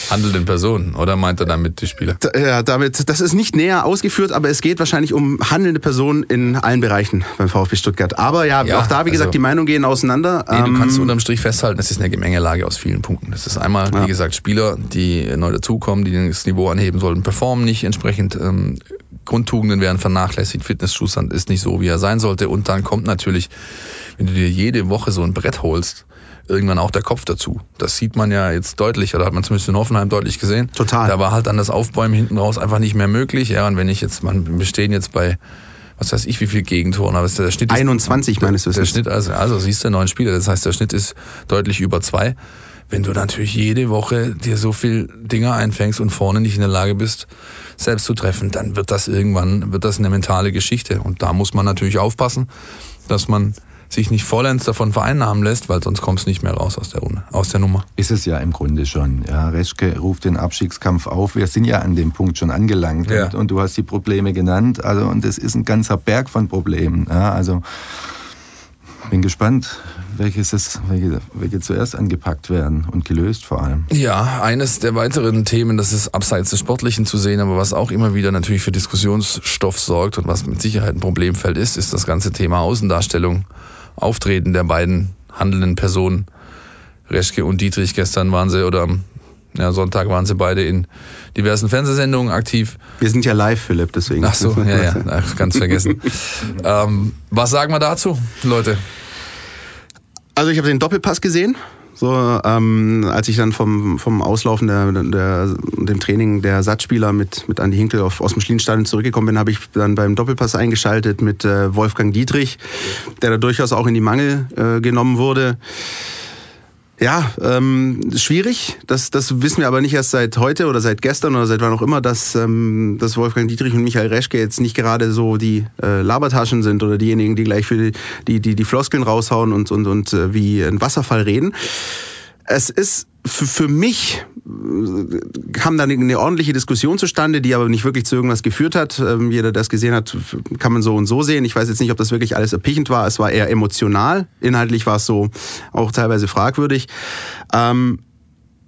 handelnden Personen oder meint er damit die Spieler? Ja, damit, das ist nicht näher ausgeführt, aber es geht wahrscheinlich um handelnde Personen in allen Bereichen beim VfB Stuttgart. Aber ja, ja auch da, wie gesagt, also, die Meinungen gehen auseinander. Nee, du kannst ähm, unterm Strich festhalten, es ist eine Gemengelage aus vielen Punkten. Das ist einmal, ja. wie gesagt, Spieler, die neu dazukommen, die das Niveau anheben sollten, performen nicht entsprechend ähm, Grundtugenden werden vernachlässigt, Fitnesszustand ist nicht so, wie er sein sollte. Und dann kommt natürlich, wenn du dir jede Woche so ein Brett holst, irgendwann auch der Kopf dazu. Das sieht man ja jetzt deutlich, oder hat man zumindest in Hoffenheim deutlich gesehen. Total. Da war halt dann das Aufbäumen hinten raus einfach nicht mehr möglich. Ja, und wenn ich jetzt, man, wir stehen jetzt bei, was weiß ich, wie viel Gegentoren, aber der Schnitt 21 ist, meines Wissens. Der Schnitt, also, also siehst du, neun Spiele, das heißt, der Schnitt ist deutlich über zwei. Wenn du natürlich jede Woche dir so viel Dinger einfängst und vorne nicht in der Lage bist, selbst zu treffen, dann wird das irgendwann, wird das eine mentale Geschichte. Und da muss man natürlich aufpassen, dass man sich nicht vollends davon vereinnahmen lässt, weil sonst kommst du nicht mehr raus aus der, aus der Nummer. Ist es ja im Grunde schon. Ja, Reschke ruft den Abstiegskampf auf. Wir sind ja an dem Punkt schon angelangt. Ja. Und, und, du hast die Probleme genannt. Also, und es ist ein ganzer Berg von Problemen. Ja, also, bin gespannt, welches es, welche, welche zuerst angepackt werden und gelöst vor allem. Ja, eines der weiteren Themen, das ist abseits des Sportlichen zu sehen, aber was auch immer wieder natürlich für Diskussionsstoff sorgt und was mit Sicherheit ein Problemfeld ist, ist das ganze Thema Außendarstellung, Auftreten der beiden handelnden Personen. Reschke und Dietrich, gestern waren sie oder am ja, Sonntag waren sie beide in diversen Fernsehsendungen aktiv. Wir sind ja live, Philipp, deswegen. Ach so, ja, ja, Ach, ganz vergessen. ähm, was sagen wir dazu, Leute? Also ich habe den Doppelpass gesehen. So, ähm, als ich dann vom, vom Auslaufen der, der, dem Training der Satzspieler mit, mit Andi Hinkel auf, aus dem Schlienstadion zurückgekommen bin, habe ich dann beim Doppelpass eingeschaltet mit äh, Wolfgang Dietrich, der da durchaus auch in die Mangel äh, genommen wurde. Ja, ähm, schwierig. Das, das wissen wir aber nicht erst seit heute oder seit gestern oder seit wann auch immer, dass, ähm, dass Wolfgang Dietrich und Michael Reschke jetzt nicht gerade so die äh, Labertaschen sind oder diejenigen, die gleich für die, die, die Floskeln raushauen und, und, und äh, wie ein Wasserfall reden. Es ist für, für mich äh, kam dann eine ordentliche Diskussion zustande, die aber nicht wirklich zu irgendwas geführt hat. Ähm, jeder, der das gesehen hat, kann man so und so sehen. Ich weiß jetzt nicht, ob das wirklich alles erpichend war. Es war eher emotional. Inhaltlich war es so auch teilweise fragwürdig. Ähm,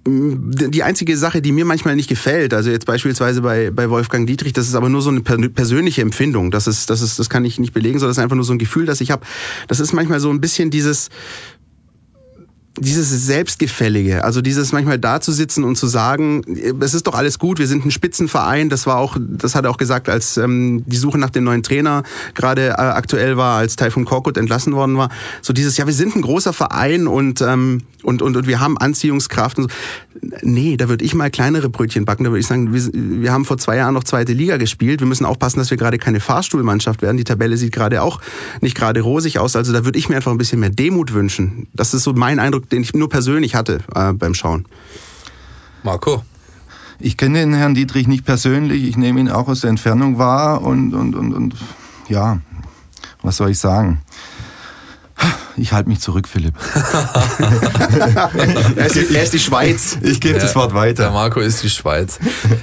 die einzige Sache, die mir manchmal nicht gefällt, also jetzt beispielsweise bei, bei Wolfgang Dietrich, das ist aber nur so eine persönliche Empfindung. Das ist, das ist, das kann ich nicht belegen, sondern das ist einfach nur so ein Gefühl, das ich habe. Das ist manchmal so ein bisschen dieses, dieses Selbstgefällige, also dieses manchmal da zu sitzen und zu sagen, es ist doch alles gut, wir sind ein Spitzenverein, das war auch, das hat er auch gesagt, als ähm, die Suche nach dem neuen Trainer gerade äh, aktuell war, als Taifun Korkut entlassen worden war, so dieses, ja, wir sind ein großer Verein und, ähm, und, und, und wir haben Anziehungskraft und so. Nee, da würde ich mal kleinere Brötchen backen, da würde ich sagen, wir, wir haben vor zwei Jahren noch zweite Liga gespielt, wir müssen aufpassen, dass wir gerade keine Fahrstuhlmannschaft werden, die Tabelle sieht gerade auch nicht gerade rosig aus, also da würde ich mir einfach ein bisschen mehr Demut wünschen. Das ist so mein Eindruck, Eindruck, den ich nur persönlich hatte äh, beim Schauen. Marco? Ich kenne den Herrn Dietrich nicht persönlich, ich nehme ihn auch aus der Entfernung wahr und, und, und, und ja, was soll ich sagen? Ich halte mich zurück, Philipp. er, ist, er, ist, die Schweiz. Ich gebe ja, das Wort weiter. Der Marco ist die Schweiz.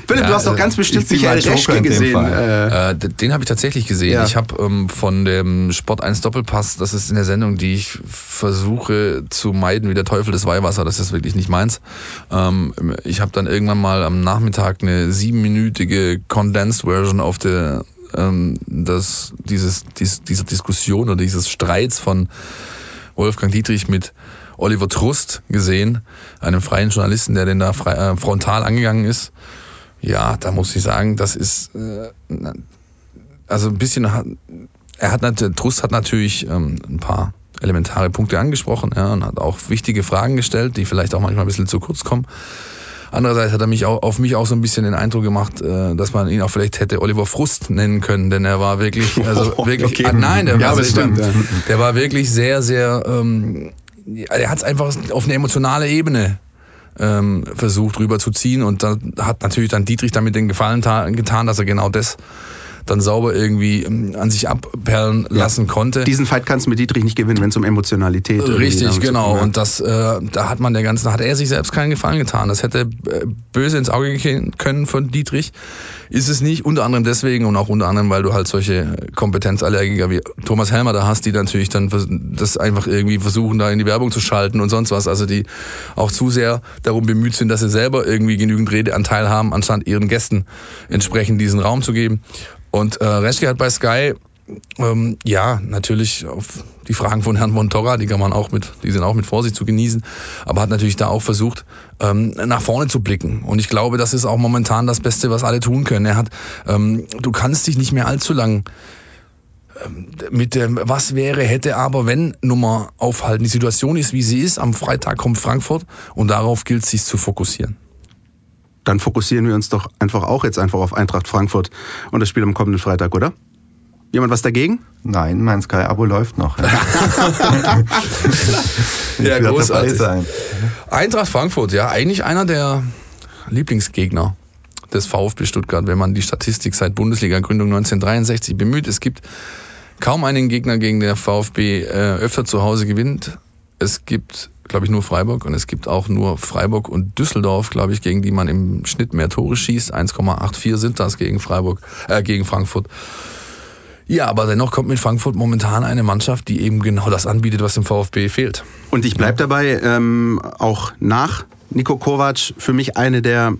Philipp, ja, du hast doch ganz bestimmt Michael Reschke gesehen. Äh, den habe ich tatsächlich gesehen. Ja. Ich habe ähm, von dem Sport 1 Doppelpass, das ist in der Sendung, die ich versuche zu meiden wie der Teufel des Weihwasser. Das ist wirklich nicht meins. Ähm, ich habe dann irgendwann mal am Nachmittag eine siebenminütige Condensed Version auf der ähm, das, dieses, dies, dieser Diskussion oder dieses Streits von Wolfgang Dietrich mit Oliver Trust gesehen, einem freien Journalisten, der den da frei, äh, frontal angegangen ist. Ja, da muss ich sagen, das ist äh, also ein bisschen er hat Trust hat natürlich ähm, ein paar elementare Punkte angesprochen ja, und hat auch wichtige Fragen gestellt, die vielleicht auch manchmal ein bisschen zu kurz kommen. Andererseits hat er mich auch, auf mich auch so ein bisschen den Eindruck gemacht, äh, dass man ihn auch vielleicht hätte Oliver Frust nennen können, denn er war wirklich, also wirklich, okay. ah, nein, der, ja, war, stimmt, der, der war wirklich sehr, sehr, ähm, er hat es einfach auf eine emotionale Ebene ähm, versucht rüberzuziehen und da hat natürlich dann Dietrich damit den Gefallen getan, dass er genau das dann sauber irgendwie ähm, an sich abperlen lassen ja. konnte. Diesen Fight kannst du mit Dietrich nicht gewinnen, wenn es um Emotionalität geht. Richtig, genau. Und das, äh, da hat man der ganzen, da hat er sich selbst keinen Gefallen getan. Das hätte äh, böse ins Auge gehen können von Dietrich. Ist es nicht, unter anderem deswegen und auch unter anderem, weil du halt solche Kompetenzallergiker wie Thomas Helmer da hast, die natürlich dann das einfach irgendwie versuchen, da in die Werbung zu schalten und sonst was. Also die auch zu sehr darum bemüht sind, dass sie selber irgendwie genügend Redeanteil haben, anstatt ihren Gästen entsprechend diesen Raum zu geben. Und äh, Reschke hat bei Sky ähm, ja, natürlich auf die Fragen von Herrn Montorra, die kann man auch mit, die sind auch mit Vorsicht zu genießen, aber hat natürlich da auch versucht, ähm, nach vorne zu blicken. Und ich glaube, das ist auch momentan das Beste, was alle tun können. Er hat, ähm, du kannst dich nicht mehr allzu lang ähm, mit dem Was wäre, hätte, aber wenn Nummer aufhalten. Die Situation ist, wie sie ist. Am Freitag kommt Frankfurt und darauf gilt es sich zu fokussieren. Dann fokussieren wir uns doch einfach auch jetzt einfach auf Eintracht Frankfurt und das Spiel am kommenden Freitag, oder? Jemand was dagegen? Nein, mein Sky-Abo läuft noch. ja, großartig. Sein. Eintracht Frankfurt, ja, eigentlich einer der Lieblingsgegner des VfB Stuttgart, wenn man die Statistik seit Bundesliga-Gründung 1963 bemüht. Es gibt kaum einen Gegner, gegen den der VfB äh, öfter zu Hause gewinnt. Es gibt, glaube ich, nur Freiburg und es gibt auch nur Freiburg und Düsseldorf, glaube ich, gegen die man im Schnitt mehr Tore schießt. 1,84 sind das gegen Freiburg, äh, gegen Frankfurt. Ja, aber dennoch kommt mit Frankfurt momentan eine Mannschaft, die eben genau das anbietet, was dem VfB fehlt. Und ich bleibe dabei, ähm, auch nach Nico Kovac für mich eine der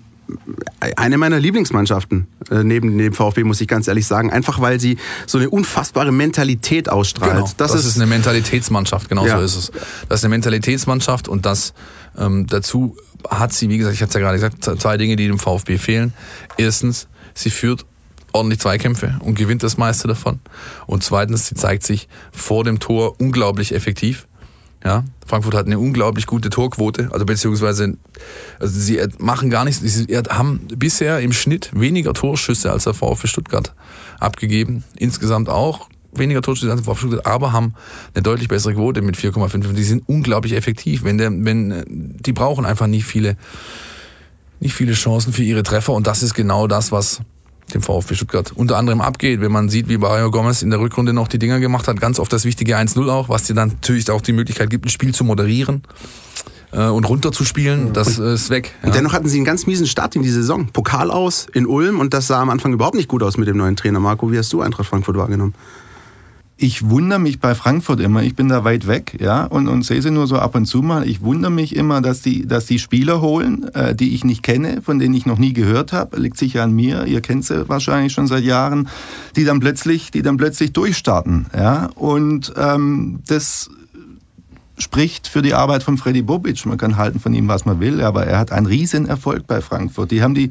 eine meiner Lieblingsmannschaften äh, neben dem VfB, muss ich ganz ehrlich sagen. Einfach weil sie so eine unfassbare Mentalität ausstrahlt. Genau, das, das ist, ist, eine Mentalitätsmannschaft, genau ja. so ist es. Das ist eine Mentalitätsmannschaft und das ähm, dazu hat sie, wie gesagt, ich hatte es ja gerade gesagt, zwei Dinge, die dem VfB fehlen. Erstens, sie führt ordentlich Zweikämpfe und gewinnt das meiste davon. Und zweitens, sie zeigt sich vor dem Tor unglaublich effektiv. Ja, Frankfurt hat eine unglaublich gute Torquote, also beziehungsweise also sie machen gar nichts, sie haben bisher im Schnitt weniger Torschüsse als der VfB Stuttgart abgegeben, insgesamt auch weniger Torschüsse als der VfB Stuttgart, aber haben eine deutlich bessere Quote mit 4,5. Die sind unglaublich effektiv, wenn der, wenn die brauchen einfach nicht viele nicht viele Chancen für ihre Treffer. Und das ist genau das, was dem VfB Stuttgart unter anderem abgeht. Wenn man sieht, wie Mario Gomez in der Rückrunde noch die Dinger gemacht hat, ganz oft das wichtige 1-0 auch, was dir dann natürlich auch die Möglichkeit gibt, ein Spiel zu moderieren äh, und runterzuspielen, das und, ist weg. Ja. Und dennoch hatten sie einen ganz miesen Start in die Saison. Pokal aus in Ulm und das sah am Anfang überhaupt nicht gut aus mit dem neuen Trainer. Marco, wie hast du Eintracht Frankfurt wahrgenommen? Ich wundere mich bei Frankfurt immer, ich bin da weit weg, ja, und, und sehe sie nur so ab und zu mal. Ich wundere mich immer, dass die, dass die Spieler holen, äh, die ich nicht kenne, von denen ich noch nie gehört habe. Liegt sicher an mir, ihr kennt sie wahrscheinlich schon seit Jahren, die dann plötzlich, die dann plötzlich durchstarten, ja. Und ähm, das spricht für die Arbeit von Freddy Bobic. Man kann halten von ihm, was man will, aber er hat einen riesen Erfolg bei Frankfurt. Die haben die,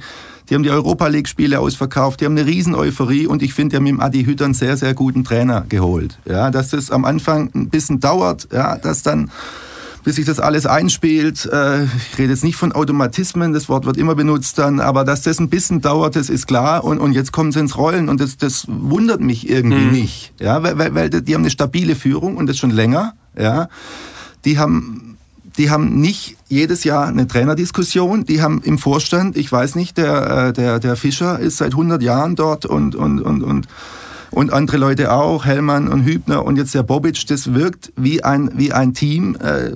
die haben die Europa League Spiele ausverkauft, die haben eine riesen Euphorie und ich finde, die haben mit dem Adi Hütter einen sehr, sehr guten Trainer geholt. Ja, dass das am Anfang ein bisschen dauert, ja, dass dann bis sich das alles einspielt. Äh, ich rede jetzt nicht von Automatismen, das Wort wird immer benutzt dann, aber dass das ein bisschen dauert, das ist klar. Und, und jetzt kommen sie ins Rollen und das, das wundert mich irgendwie mhm. nicht. Ja, weil, weil die haben eine stabile Führung und das schon länger. Ja die haben die haben nicht jedes Jahr eine Trainerdiskussion. Die haben im Vorstand, ich weiß nicht, der, äh, der, der Fischer ist seit 100 Jahren dort und, und, und, und, und andere Leute auch, Hellmann und Hübner und jetzt der Bobic. Das wirkt wie ein, wie ein Team, äh,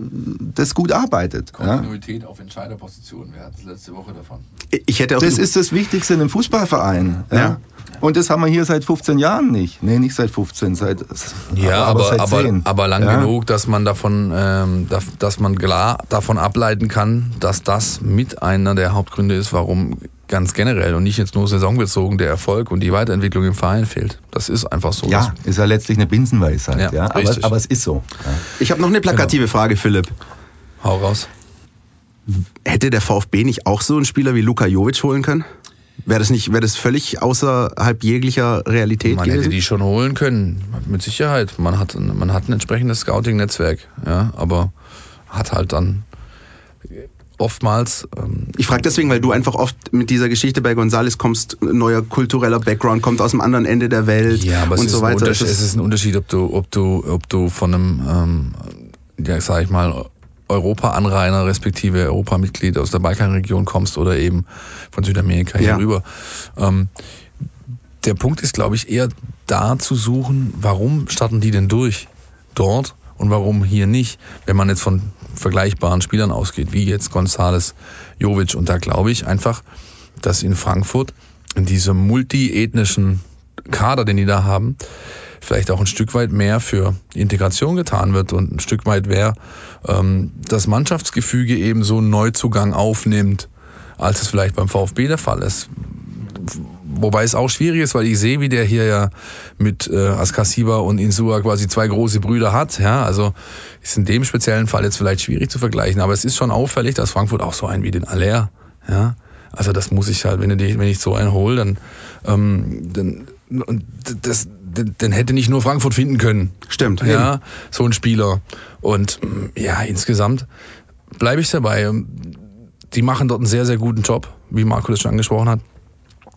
das gut arbeitet. Kontinuität ja. auf Entscheiderpositionen. Wir hatten es letzte Woche davon. Ich hätte auch das ist das Wichtigste in einem Fußballverein. Ja. ja. Und das haben wir hier seit 15 Jahren nicht. Nee, nicht seit 15, seit Ja, aber, aber, aber, aber, aber lang ja. genug, dass man davon, ähm, dass man klar davon ableiten kann, dass das mit einer der Hauptgründe ist, warum ganz generell und nicht jetzt nur saisonbezogen der Erfolg und die Weiterentwicklung im Verein fehlt. Das ist einfach so. Ja, ist ja letztlich eine Binsenweisheit. Ja, ja. Aber, aber, es ist so. Ja. Ich habe noch eine plakative genau. Frage, Philipp. Hau raus. Hätte der VfB nicht auch so einen Spieler wie Luka Jovic holen können? Wäre das nicht, wäre das völlig außerhalb jeglicher Realität man gewesen? Man hätte die schon holen können, mit Sicherheit. Man hat, man hat ein entsprechendes Scouting-Netzwerk, ja, aber hat halt dann oftmals. Ähm, ich frage deswegen, weil du einfach oft mit dieser Geschichte bei Gonzales kommst, neuer kultureller Background, kommt aus dem anderen Ende der Welt ja, aber und so weiter. Es ist ein Unterschied, ob du, ob du, ob du von einem, ähm, ja, sag ich mal, Europa-Anrainer respektive Europamitglied aus der Balkanregion kommst oder eben von Südamerika hier ja. rüber. Ähm, der Punkt ist, glaube ich, eher da zu suchen, warum starten die denn durch dort und warum hier nicht, wenn man jetzt von vergleichbaren Spielern ausgeht, wie jetzt Gonzales, Jovic. Und da glaube ich einfach, dass in Frankfurt in diesem multiethnischen Kader, den die da haben, vielleicht auch ein Stück weit mehr für Integration getan wird und ein Stück weit mehr ähm, das Mannschaftsgefüge eben so einen Neuzugang aufnimmt, als es vielleicht beim VfB der Fall ist. Wobei es auch schwierig ist, weil ich sehe, wie der hier ja mit äh, Askasiba und Insua quasi zwei große Brüder hat. Ja, also ist in dem speziellen Fall jetzt vielleicht schwierig zu vergleichen, aber es ist schon auffällig, dass Frankfurt auch so einen wie den Aller, ja, also das muss ich halt, wenn, du, wenn ich so einen hole, dann, ähm, dann und das, den hätte nicht nur Frankfurt finden können. Stimmt. Ja, eben. so ein Spieler. Und ja, insgesamt bleibe ich dabei. Die machen dort einen sehr, sehr guten Job, wie Marco das schon angesprochen hat.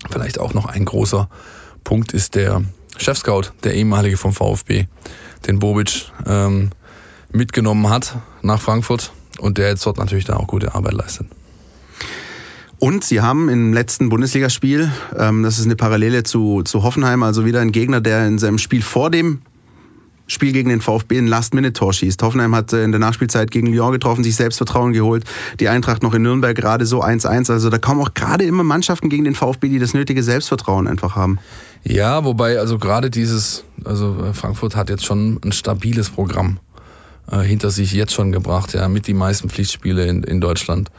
Vielleicht auch noch ein großer Punkt ist der Chefscout, der ehemalige vom VfB, den Bobic ähm, mitgenommen hat nach Frankfurt und der jetzt dort natürlich da auch gute Arbeit leistet. Und sie haben im letzten Bundesligaspiel, ähm, das ist eine Parallele zu, zu Hoffenheim, also wieder ein Gegner, der in seinem Spiel vor dem Spiel gegen den VfB ein Last-Minute-Tor schießt. Hoffenheim hat äh, in der Nachspielzeit gegen Lyon getroffen, sich Selbstvertrauen geholt. Die Eintracht noch in Nürnberg gerade so 1-1. Also da kommen auch gerade immer Mannschaften gegen den VfB, die das nötige Selbstvertrauen einfach haben. Ja, wobei also gerade dieses, also äh, Frankfurt hat jetzt schon ein stabiles Programm äh, hinter sich jetzt schon gebracht, ja, mit die meisten Pflichtspiele in, in Deutschland.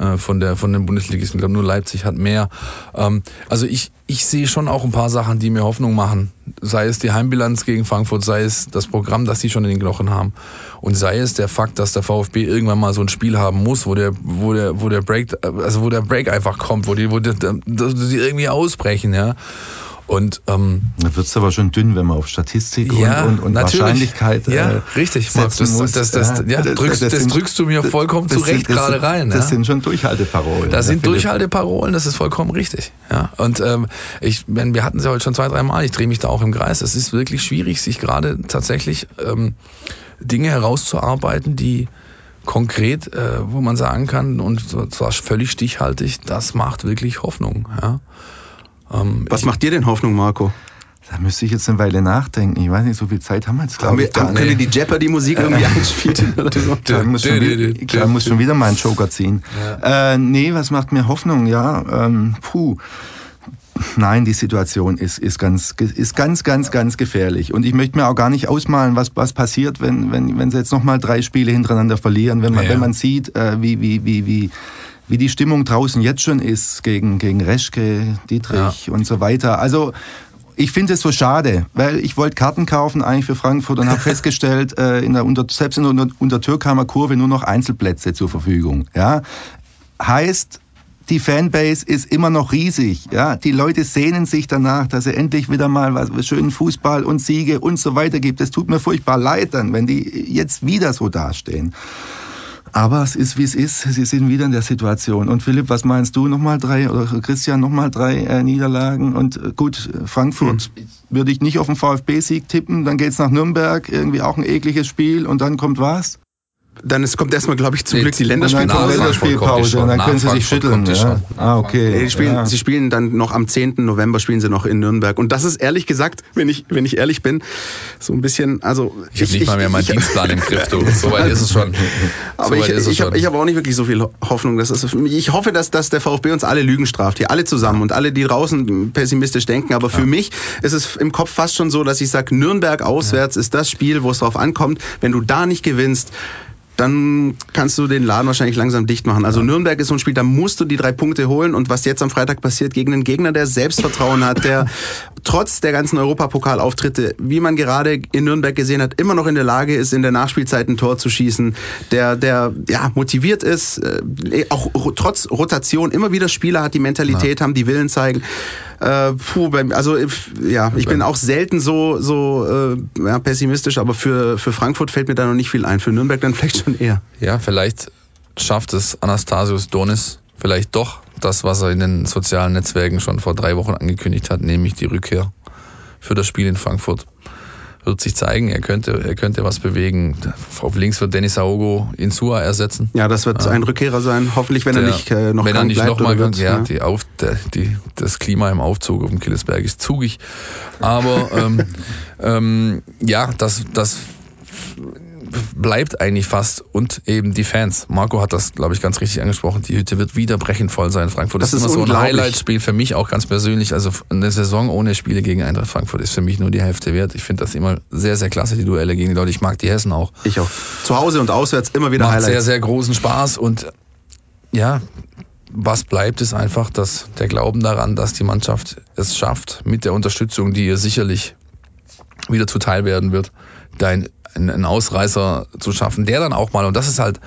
Äh, von der von den Bundesligisten. Ich glaube, nur Leipzig hat mehr. Ähm, also ich, ich sehe schon auch ein paar Sachen, die mir Hoffnung machen. Sei es die Heimbilanz gegen Frankfurt, sei es das Programm, das sie schon in den Knochen haben. Und sei es der Fakt, dass der VfB irgendwann mal so ein Spiel haben muss, wo der, wo der, wo der Break, also wo der Break einfach kommt, wo die, wo die, die irgendwie ausbrechen, ja. Und ähm, da wird es aber schon dünn, wenn man auf Statistik ja, und, und, und Wahrscheinlichkeit äh, Ja, richtig, Marc. Das, ja, drückst, das, sind, drückst du mir vollkommen zurecht gerade rein. Das ja. sind schon Durchhalteparolen. Das sind Durchhalteparolen, das ist vollkommen richtig. Ja. Und ähm, ich, wenn, wir hatten sie heute schon zwei, drei Mal, ich drehe mich da auch im Kreis. Es ist wirklich schwierig, sich gerade tatsächlich ähm, Dinge herauszuarbeiten, die konkret, äh, wo man sagen kann, und zwar völlig stichhaltig, das macht wirklich Hoffnung. Ja. Ähm, Was macht dir denn Hoffnung, Marco? Da müsste ich jetzt eine Weile nachdenken. Ich weiß nicht, so viel Zeit haben wir jetzt, glaube ich. Haben, können wir die Jeopardy-Musik irgendwie einspielen? ich muss, schon wieder, muss schon wieder meinen Joker ziehen. Ja. Äh, nee, was macht mir Hoffnung? Ja, ähm, puh. Nein, die Situation ist, ist, ganz, ist ganz, ganz, ganz gefährlich. Und ich möchte mir auch gar nicht ausmalen, was, was passiert, wenn, wenn, wenn sie jetzt nochmal drei Spiele hintereinander verlieren. Wenn man, ja. Wenn man sieht, äh, wie, wie, wie, wie wie die Stimmung draußen jetzt schon ist gegen, gegen Reschke, Dietrich ja. und so weiter. Also ich finde es so schade, weil ich wollte Karten kaufen eigentlich für Frankfurt und habe festgestellt, äh, in der unter, selbst in der Untertürkheimer Kurve nur noch Einzelplätze zur Verfügung. Ja? Heißt, die Fanbase ist immer noch riesig. Ja? Die Leute sehnen sich danach, dass es endlich wieder mal was, was schönen Fußball und Siege und so weiter gibt. Es tut mir furchtbar leid dann, wenn die jetzt wieder so dastehen. Aber es ist, wie es ist. Sie sind wieder in der Situation. Und Philipp, was meinst du? Nochmal drei, oder Christian, nochmal drei äh, Niederlagen. Und äh, gut, Frankfurt hm. würde ich nicht auf den VfB-Sieg tippen. Dann geht's nach Nürnberg, irgendwie auch ein ekliges Spiel. Und dann kommt was? Dann es kommt erstmal, glaube ich, zum nee, Glück die Länderspielpause. Länderspielpause und dann können sie sich schütteln. Ja? Ah, okay. Sie spielen, ja. sie spielen dann noch am 10. November spielen sie noch in Nürnberg. Und das ist ehrlich gesagt, wenn ich, wenn ich ehrlich bin, so ein bisschen, also. Ich, ich habe nicht mal mehr meinen Dienstplan im Griff, du. So weit ist es schon. Aber so ich, ich habe hab auch nicht wirklich so viel Hoffnung. Dass es, ich hoffe, dass, dass der VfB uns alle Lügen straft. Hier alle zusammen und alle, die draußen pessimistisch denken. Aber für ja. mich ist es im Kopf fast schon so, dass ich sage, Nürnberg auswärts ist das Spiel, wo es drauf ankommt. Wenn du da nicht gewinnst, dann kannst du den Laden wahrscheinlich langsam dicht machen. Also ja. Nürnberg ist so ein Spiel, da musst du die drei Punkte holen und was jetzt am Freitag passiert gegen einen Gegner, der Selbstvertrauen hat, der trotz der ganzen Europapokalauftritte, wie man gerade in Nürnberg gesehen hat, immer noch in der Lage ist, in der Nachspielzeit ein Tor zu schießen, der, der ja, motiviert ist, äh, auch trotz Rotation immer wieder Spieler hat, die Mentalität ja. haben, die Willen zeigen. Äh, puh, also ja, ich bin auch selten so, so äh, ja, pessimistisch, aber für, für Frankfurt fällt mir da noch nicht viel ein. Für Nürnberg dann vielleicht schon eher. Ja, vielleicht schafft es Anastasius Donis vielleicht doch das, was er in den sozialen Netzwerken schon vor drei Wochen angekündigt hat, nämlich die Rückkehr für das Spiel in Frankfurt wird sich zeigen, er könnte, er könnte was bewegen. Auf links wird Dennis Aogo Insua ersetzen. Ja, das wird ja. ein Rückkehrer sein. Hoffentlich, wenn der, er nicht äh, noch wenn er nicht noch mal wird, ja, ja. Die Auf, der, die, das Klima im Aufzug auf dem Killesberg ist zugig. Aber ähm, ähm, ja, das, das bleibt eigentlich fast und eben die Fans. Marco hat das, glaube ich, ganz richtig angesprochen. Die Hütte wird wieder brechend voll sein. Frankfurt das, das ist immer so ein Highlight-Spiel für mich auch ganz persönlich. Also eine Saison ohne Spiele gegen Eintracht Frankfurt ist für mich nur die Hälfte wert. Ich finde das immer sehr, sehr klasse, die Duelle gegen die Leute. Ich mag die Hessen auch. Ich auch. Zu Hause und auswärts immer wieder Macht Highlights. sehr, sehr großen Spaß und ja, was bleibt, ist einfach dass der Glauben daran, dass die Mannschaft es schafft, mit der Unterstützung, die ihr sicherlich wieder zuteil werden wird, da einen Ausreißer zu schaffen, der dann auch mal, und das ist halt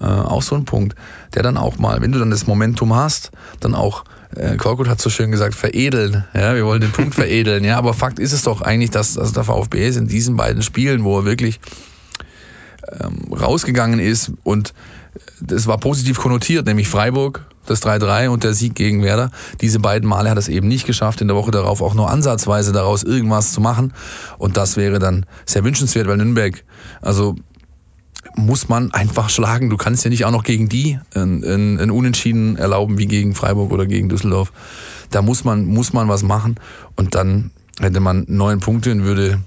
äh, auch so ein Punkt, der dann auch mal, wenn du dann das Momentum hast, dann auch äh, Korkut hat so schön gesagt, veredeln. Ja, wir wollen den Punkt veredeln. Ja, aber Fakt ist es doch eigentlich, dass, dass der VfB ist in diesen beiden Spielen, wo er wirklich ähm, rausgegangen ist und das war positiv konnotiert, nämlich Freiburg, das 3-3 und der Sieg gegen Werder. Diese beiden Male hat es eben nicht geschafft, in der Woche darauf auch nur ansatzweise daraus irgendwas zu machen. Und das wäre dann sehr wünschenswert, weil Nürnberg, also muss man einfach schlagen. Du kannst ja nicht auch noch gegen die ein, ein, ein Unentschieden erlauben wie gegen Freiburg oder gegen Düsseldorf. Da muss man, muss man was machen und dann hätte man neun Punkte und würde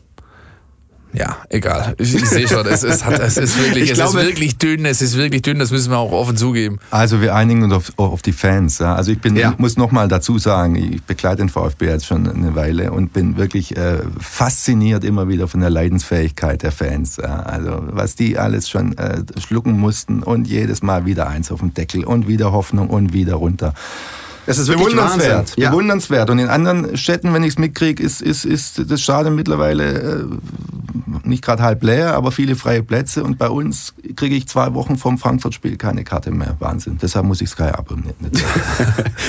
ja, egal. Ich, ich sehe schon, es ist, es ist wirklich, es glaube, ist wirklich dünn, es ist wirklich dünn, das müssen wir auch offen zugeben. Also wir einigen uns auf, auf die Fans. Ja. Also ich bin, ja. muss nochmal dazu sagen, ich begleite den VfB jetzt schon eine Weile und bin wirklich äh, fasziniert immer wieder von der Leidensfähigkeit der Fans. Ja. Also was die alles schon äh, schlucken mussten und jedes Mal wieder eins auf dem Deckel und wieder Hoffnung und wieder runter. Das ist wirklich bewundernswert. Ja. Bewundernswert. Und in anderen Städten, wenn ich es mitkriege, ist, ist, ist das Stadion mittlerweile äh, nicht gerade halb leer, aber viele freie Plätze. Und bei uns kriege ich zwei Wochen vom Frankfurt-Spiel keine Karte mehr. Wahnsinn. Deshalb muss ich Sky abonnieren.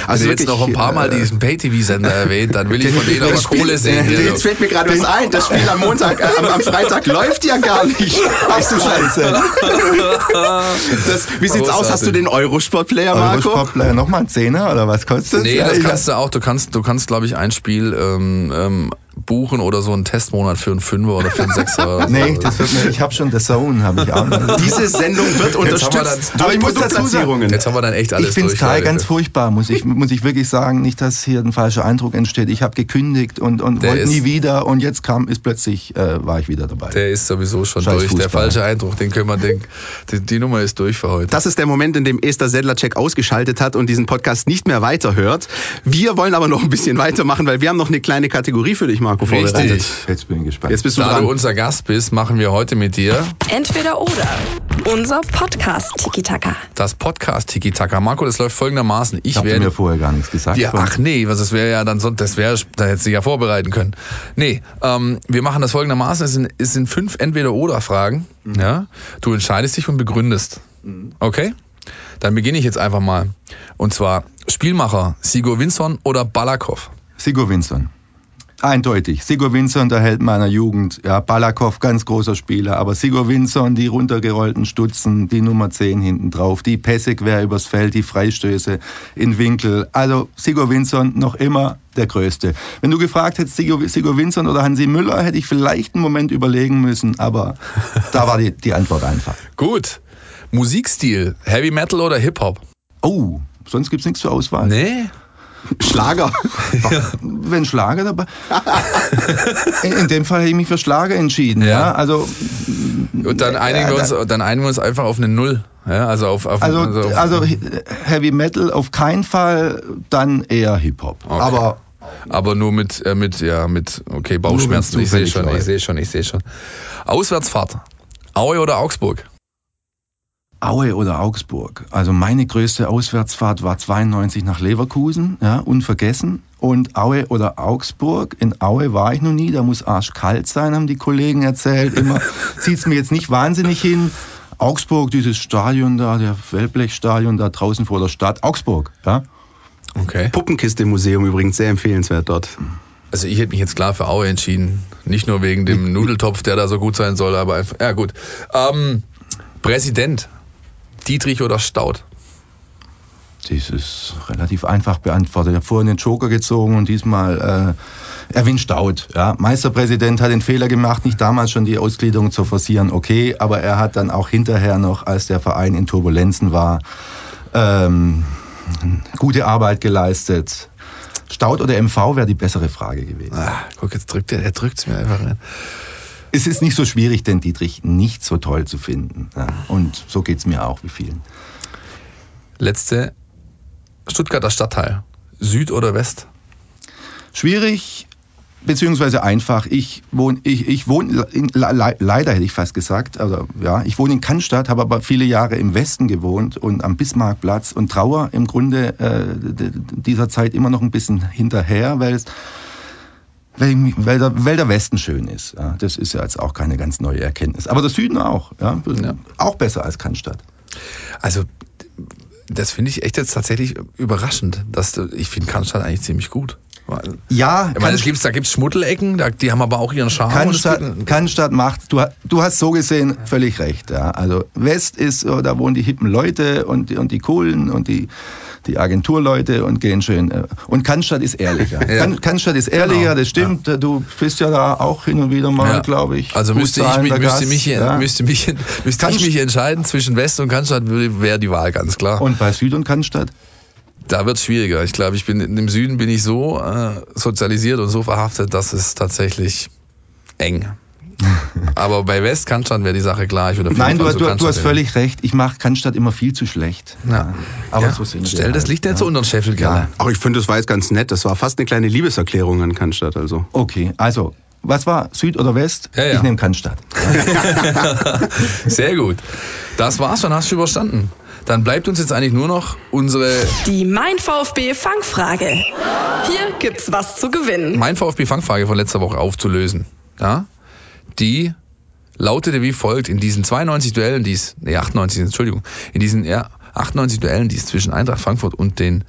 also Wenn jetzt noch ein paar Mal äh, diesen Pay-TV-Sender erwähnt, dann will ich von denen aber Kohle sehen. Jetzt fällt mir gerade was ein. Das Spiel am Montag, äh, am, am, Freitag läuft ja gar nicht. Ach du Scheiße. Das, wie sieht's Großartig. aus? Hast du den Eurosport-Player, Marco? Eurosport-Player nochmal ein Zehner oder was? Kostet Nee, das kannst du auch. Du kannst, du kannst, glaube ich, ein Spiel ähm, ähm, buchen oder so einen Testmonat für einen Fünfer oder für einen Sechser. nee, das wird mir, ich habe schon The Zone, habe ich auch. Diese Sendung wird unterstützt dann, aber ich muss dazu sagen, Jetzt haben wir dann echt alles Ich finde Sky ganz furchtbar, muss ich, muss ich wirklich sagen. Nicht, dass hier ein falscher Eindruck entsteht. Ich habe gekündigt und, und wollte nie wieder und jetzt kam, ist plötzlich, äh, war ich wieder dabei. Der ist sowieso schon Scheiß durch. Fußball. Der falsche Eindruck, den können wir denken. Die, die, Nummer ist durch für heute. Das ist der Moment, in dem Esther Sedlacek ausgeschaltet hat und diesen Podcast nicht mehr weiterhört. Wir wollen aber noch ein bisschen weitermachen, weil wir haben noch eine kleine Kategorie für dich, Marco, vorbereitet. Jetzt bin ich gespannt. Jetzt bist du da dran. du unser Gast bist, machen wir heute mit dir. Entweder oder. Unser Podcast Tiki Taka. Das Podcast Tiki Taka. Marco, das läuft folgendermaßen. Ich werde mir vorher gar nichts gesagt. Ja, ach nee, was das wäre ja dann so, das wäre, da hättest du ja vorbereiten können. Nee, ähm, wir machen das folgendermaßen. Es sind, es sind fünf Entweder oder Fragen. Mhm. Ja, du entscheidest dich und begründest. Mhm. Okay? Dann beginne ich jetzt einfach mal. Und zwar Spielmacher, Sigur Winson oder Balakov? Sigur Winson. Eindeutig. Sigur Winson, der Held meiner Jugend. Ja, Balakov, ganz großer Spieler. Aber Sigur Winson, die runtergerollten Stutzen, die Nummer 10 hinten drauf, die Pässe quer übers Feld, die Freistöße in Winkel. Also Sigur Winson noch immer der Größte. Wenn du gefragt hättest, Sigur, Sigur Winson oder Hansi Müller, hätte ich vielleicht einen Moment überlegen müssen. Aber da war die, die Antwort einfach. Gut. Musikstil, Heavy Metal oder Hip-Hop? Oh, sonst gibt es nichts zur Auswahl. Nee. Schlager. Wenn Schlager dabei. In, in, dem Fall hätte ich mich für Schlager entschieden. Ja. ja. Also. Und dann einigen, wir uns, dann einigen wir uns einfach auf eine Null. Ja, also, auf, auf also, also, also Heavy Metal auf keinen Fall, dann eher Hip Hop. Okay. Aber aber nur mit, äh, mit, ja, mit, okay, Bauchschmerzen. Ich sehe schon, ich sehe schon, ich sehe schon. Auswärtsfahrt. Aue oder Augsburg? Aue oder Augsburg. Also meine größte Auswärtsfahrt war 92 nach Leverkusen, ja, unvergessen. Und Aue oder Augsburg. In Aue war ich noch nie, da muss arschkalt sein, haben die Kollegen erzählt. Immer zieht es mir jetzt nicht wahnsinnig hin. Augsburg, dieses Stadion da, der Wellblechstadion da draußen vor der Stadt. Augsburg, ja. Okay. Puppenkiste-Museum übrigens sehr empfehlenswert dort. Also ich hätte mich jetzt klar für Aue entschieden. Nicht nur wegen dem Nudeltopf, der da so gut sein soll, aber einfach, ja gut. Ähm, Präsident, Dietrich oder Staud? Das ist relativ einfach beantwortet. Ich habe vorhin den Joker gezogen und diesmal äh, Erwin Staud. Ja. Meisterpräsident hat den Fehler gemacht, nicht damals schon die Ausgliederung zu forcieren, okay, aber er hat dann auch hinterher noch, als der Verein in Turbulenzen war, ähm, gute Arbeit geleistet. Staud oder MV wäre die bessere Frage gewesen. Ah, guck, jetzt drückt er, er drückt es mir einfach rein es ist nicht so schwierig, den Dietrich nicht so toll zu finden. Und so geht es mir auch wie vielen. Letzte Stuttgarter Stadtteil. Süd oder West? Schwierig. beziehungsweise einfach. Ich wohne, ich, ich wohne in, leider hätte ich fast gesagt, also ja, ich wohne in Cannstatt, habe aber viele Jahre im Westen gewohnt und am Bismarckplatz und trauer im Grunde äh, dieser Zeit immer noch ein bisschen hinterher, weil es weil, weil, der, weil der Westen schön ist. Ja, das ist ja jetzt auch keine ganz neue Erkenntnis. Aber der Süden auch. Ja, ja. Auch besser als Cannstatt. Also das finde ich echt jetzt tatsächlich überraschend. Dass ich finde Cannstatt eigentlich ziemlich gut. Ja, ich meine, gibt's, da gibt es Schmuddelecken, die haben aber auch ihren Charme. Cannstatt, Cannstatt macht, du, du hast so gesehen völlig recht. Ja. Also West ist, da wohnen die hippen Leute und, und die coolen und die die Agenturleute und gehen schön. Äh, und Cannstatt ist ehrlicher. ja. Cannstatt ist ehrlicher, genau. das stimmt. Ja. Du bist ja da auch hin und wieder mal, ja. glaube ich. Also müsste ich, mich, müsste, mich, ja. müsste, mich, müsste ich mich entscheiden zwischen West und Cannstatt, wäre die Wahl ganz klar. Und bei Süd und Cannstatt? Da wird es schwieriger. Ich glaube, ich bin im Süden bin ich so äh, sozialisiert und so verhaftet, dass es tatsächlich eng. Aber bei West Cannstatt wäre die Sache klar. Ich würde Nein, du, du, du hast völlig recht. Ich mache Cannstatt immer viel zu schlecht. Ja. Aber ja. so sind Stell das Licht nicht so unter den Scheffel, ja. Auch ich finde, das war jetzt ganz nett. Das war fast eine kleine Liebeserklärung an Cannstatt. Also. Okay, also was war Süd oder West? Ja, ja. Ich nehme Cannstatt. Sehr gut. Das war's schon, hast du überstanden. Dann bleibt uns jetzt eigentlich nur noch unsere. Die Mein VfB Fangfrage. Hier gibt's was zu gewinnen. Mein VfB Fangfrage von letzter Woche aufzulösen. Ja? Die lautete wie folgt in diesen 92 Duellen, die es, nee, 98, Entschuldigung, in diesen ja, 98 Duellen, die es zwischen Eintracht Frankfurt und den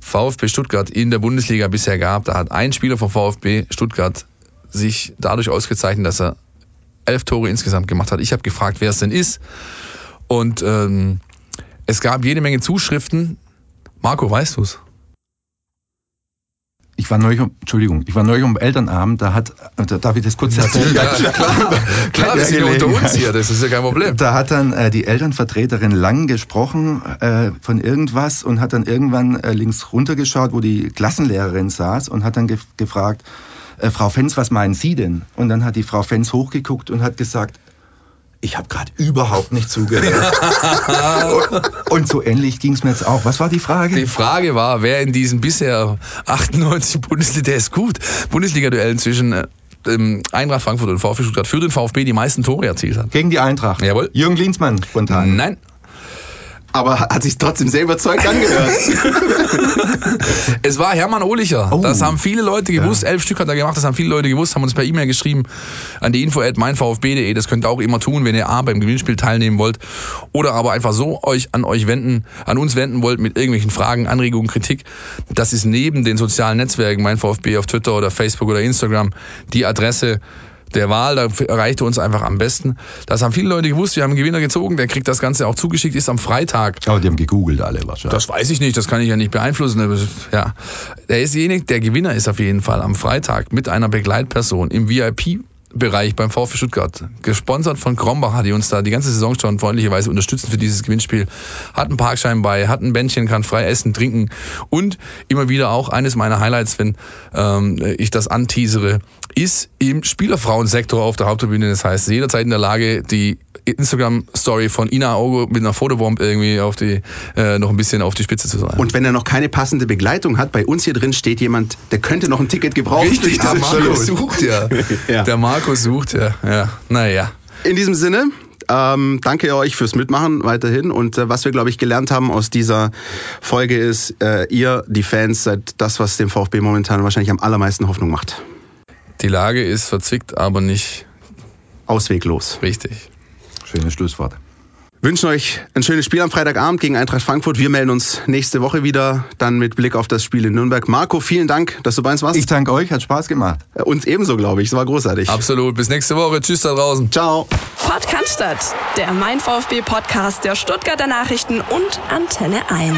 VfB Stuttgart in der Bundesliga bisher gab, da hat ein Spieler vom VfB Stuttgart sich dadurch ausgezeichnet, dass er elf Tore insgesamt gemacht hat. Ich habe gefragt, wer es denn ist. Und ähm, es gab jede Menge Zuschriften. Marco, weißt du's? Ich war neulich, Entschuldigung, ich war neulich um Elternabend, da hat, da darf ich das kurz erzählen? Ja, klar, klar, klar wir sind unter uns hier, das ist ja kein Problem. Da hat dann äh, die Elternvertreterin lang gesprochen äh, von irgendwas und hat dann irgendwann äh, links runtergeschaut, wo die Klassenlehrerin saß und hat dann ge gefragt, äh, Frau Fenz, was meinen Sie denn? Und dann hat die Frau Fenz hochgeguckt und hat gesagt, ich habe gerade überhaupt nicht zugehört. und so ähnlich ging es mir jetzt auch. Was war die Frage? Die Frage war, wer in diesen bisher 98 Bundesliga, der ist gut, Bundesliga-Duellen zwischen äh, Eintracht Frankfurt und VfB Stuttgart für den VfB die meisten Tore erzielt hat. Gegen die Eintracht? Jawohl. Jürgen Klinsmann spontan? Nein aber hat sich trotzdem sehr überzeugt angehört. es war Hermann Ohlicher. Oh. Das haben viele Leute gewusst. Ja. Elf Stück hat er gemacht. Das haben viele Leute gewusst. Haben uns per E-Mail geschrieben an die info at meinvfb.de. Das könnt ihr auch immer tun, wenn ihr A beim Gewinnspiel teilnehmen wollt oder aber einfach so euch an euch wenden, an uns wenden wollt mit irgendwelchen Fragen, Anregungen, Kritik. Das ist neben den sozialen Netzwerken, mein VfB auf Twitter oder Facebook oder Instagram, die Adresse der Wahl, da erreichte uns einfach am besten. Das haben viele Leute gewusst, wir haben einen Gewinner gezogen, der kriegt das Ganze auch zugeschickt, ist am Freitag. Aber die haben gegoogelt alle wahrscheinlich. Das weiß ich nicht, das kann ich ja nicht beeinflussen. Ja. Der ist derjenige, der Gewinner ist auf jeden Fall am Freitag mit einer Begleitperson im VIP Bereich beim VfB Stuttgart. Gesponsert von Krombach, die uns da die ganze Saison schon freundlicherweise unterstützen für dieses Gewinnspiel. Hat einen Parkschein bei, hat ein Bändchen, kann frei essen, trinken und immer wieder auch eines meiner Highlights, wenn ähm, ich das anteasere, ist im Spielerfrauensektor auf der Haupttribüne. Das heißt, jederzeit in der Lage, die Instagram-Story von Ina Augo mit einer Fotobomb irgendwie auf die, äh, noch ein bisschen auf die Spitze zu sein. Und wenn er noch keine passende Begleitung hat, bei uns hier drin steht jemand, der könnte noch ein Ticket gebrauchen. Richtig, der Marco sucht ja. ja. Der Marco sucht ja. ja. Naja. In diesem Sinne, ähm, danke euch fürs Mitmachen weiterhin. Und äh, was wir, glaube ich, gelernt haben aus dieser Folge ist, äh, ihr, die Fans, seid das, was dem VfB momentan wahrscheinlich am allermeisten Hoffnung macht. Die Lage ist verzwickt, aber nicht ausweglos. Richtig. Schönes Schlusswort. Wünschen euch ein schönes Spiel am Freitagabend gegen Eintracht Frankfurt. Wir melden uns nächste Woche wieder, dann mit Blick auf das Spiel in Nürnberg. Marco, vielen Dank, dass du bei uns warst. Ich danke euch, hat Spaß gemacht. Äh, uns ebenso, glaube ich. Es war großartig. Absolut. Bis nächste Woche. Tschüss da draußen. Ciao. Fort Cannstatt, der Mein VfB Podcast der Stuttgarter Nachrichten und Antenne 1.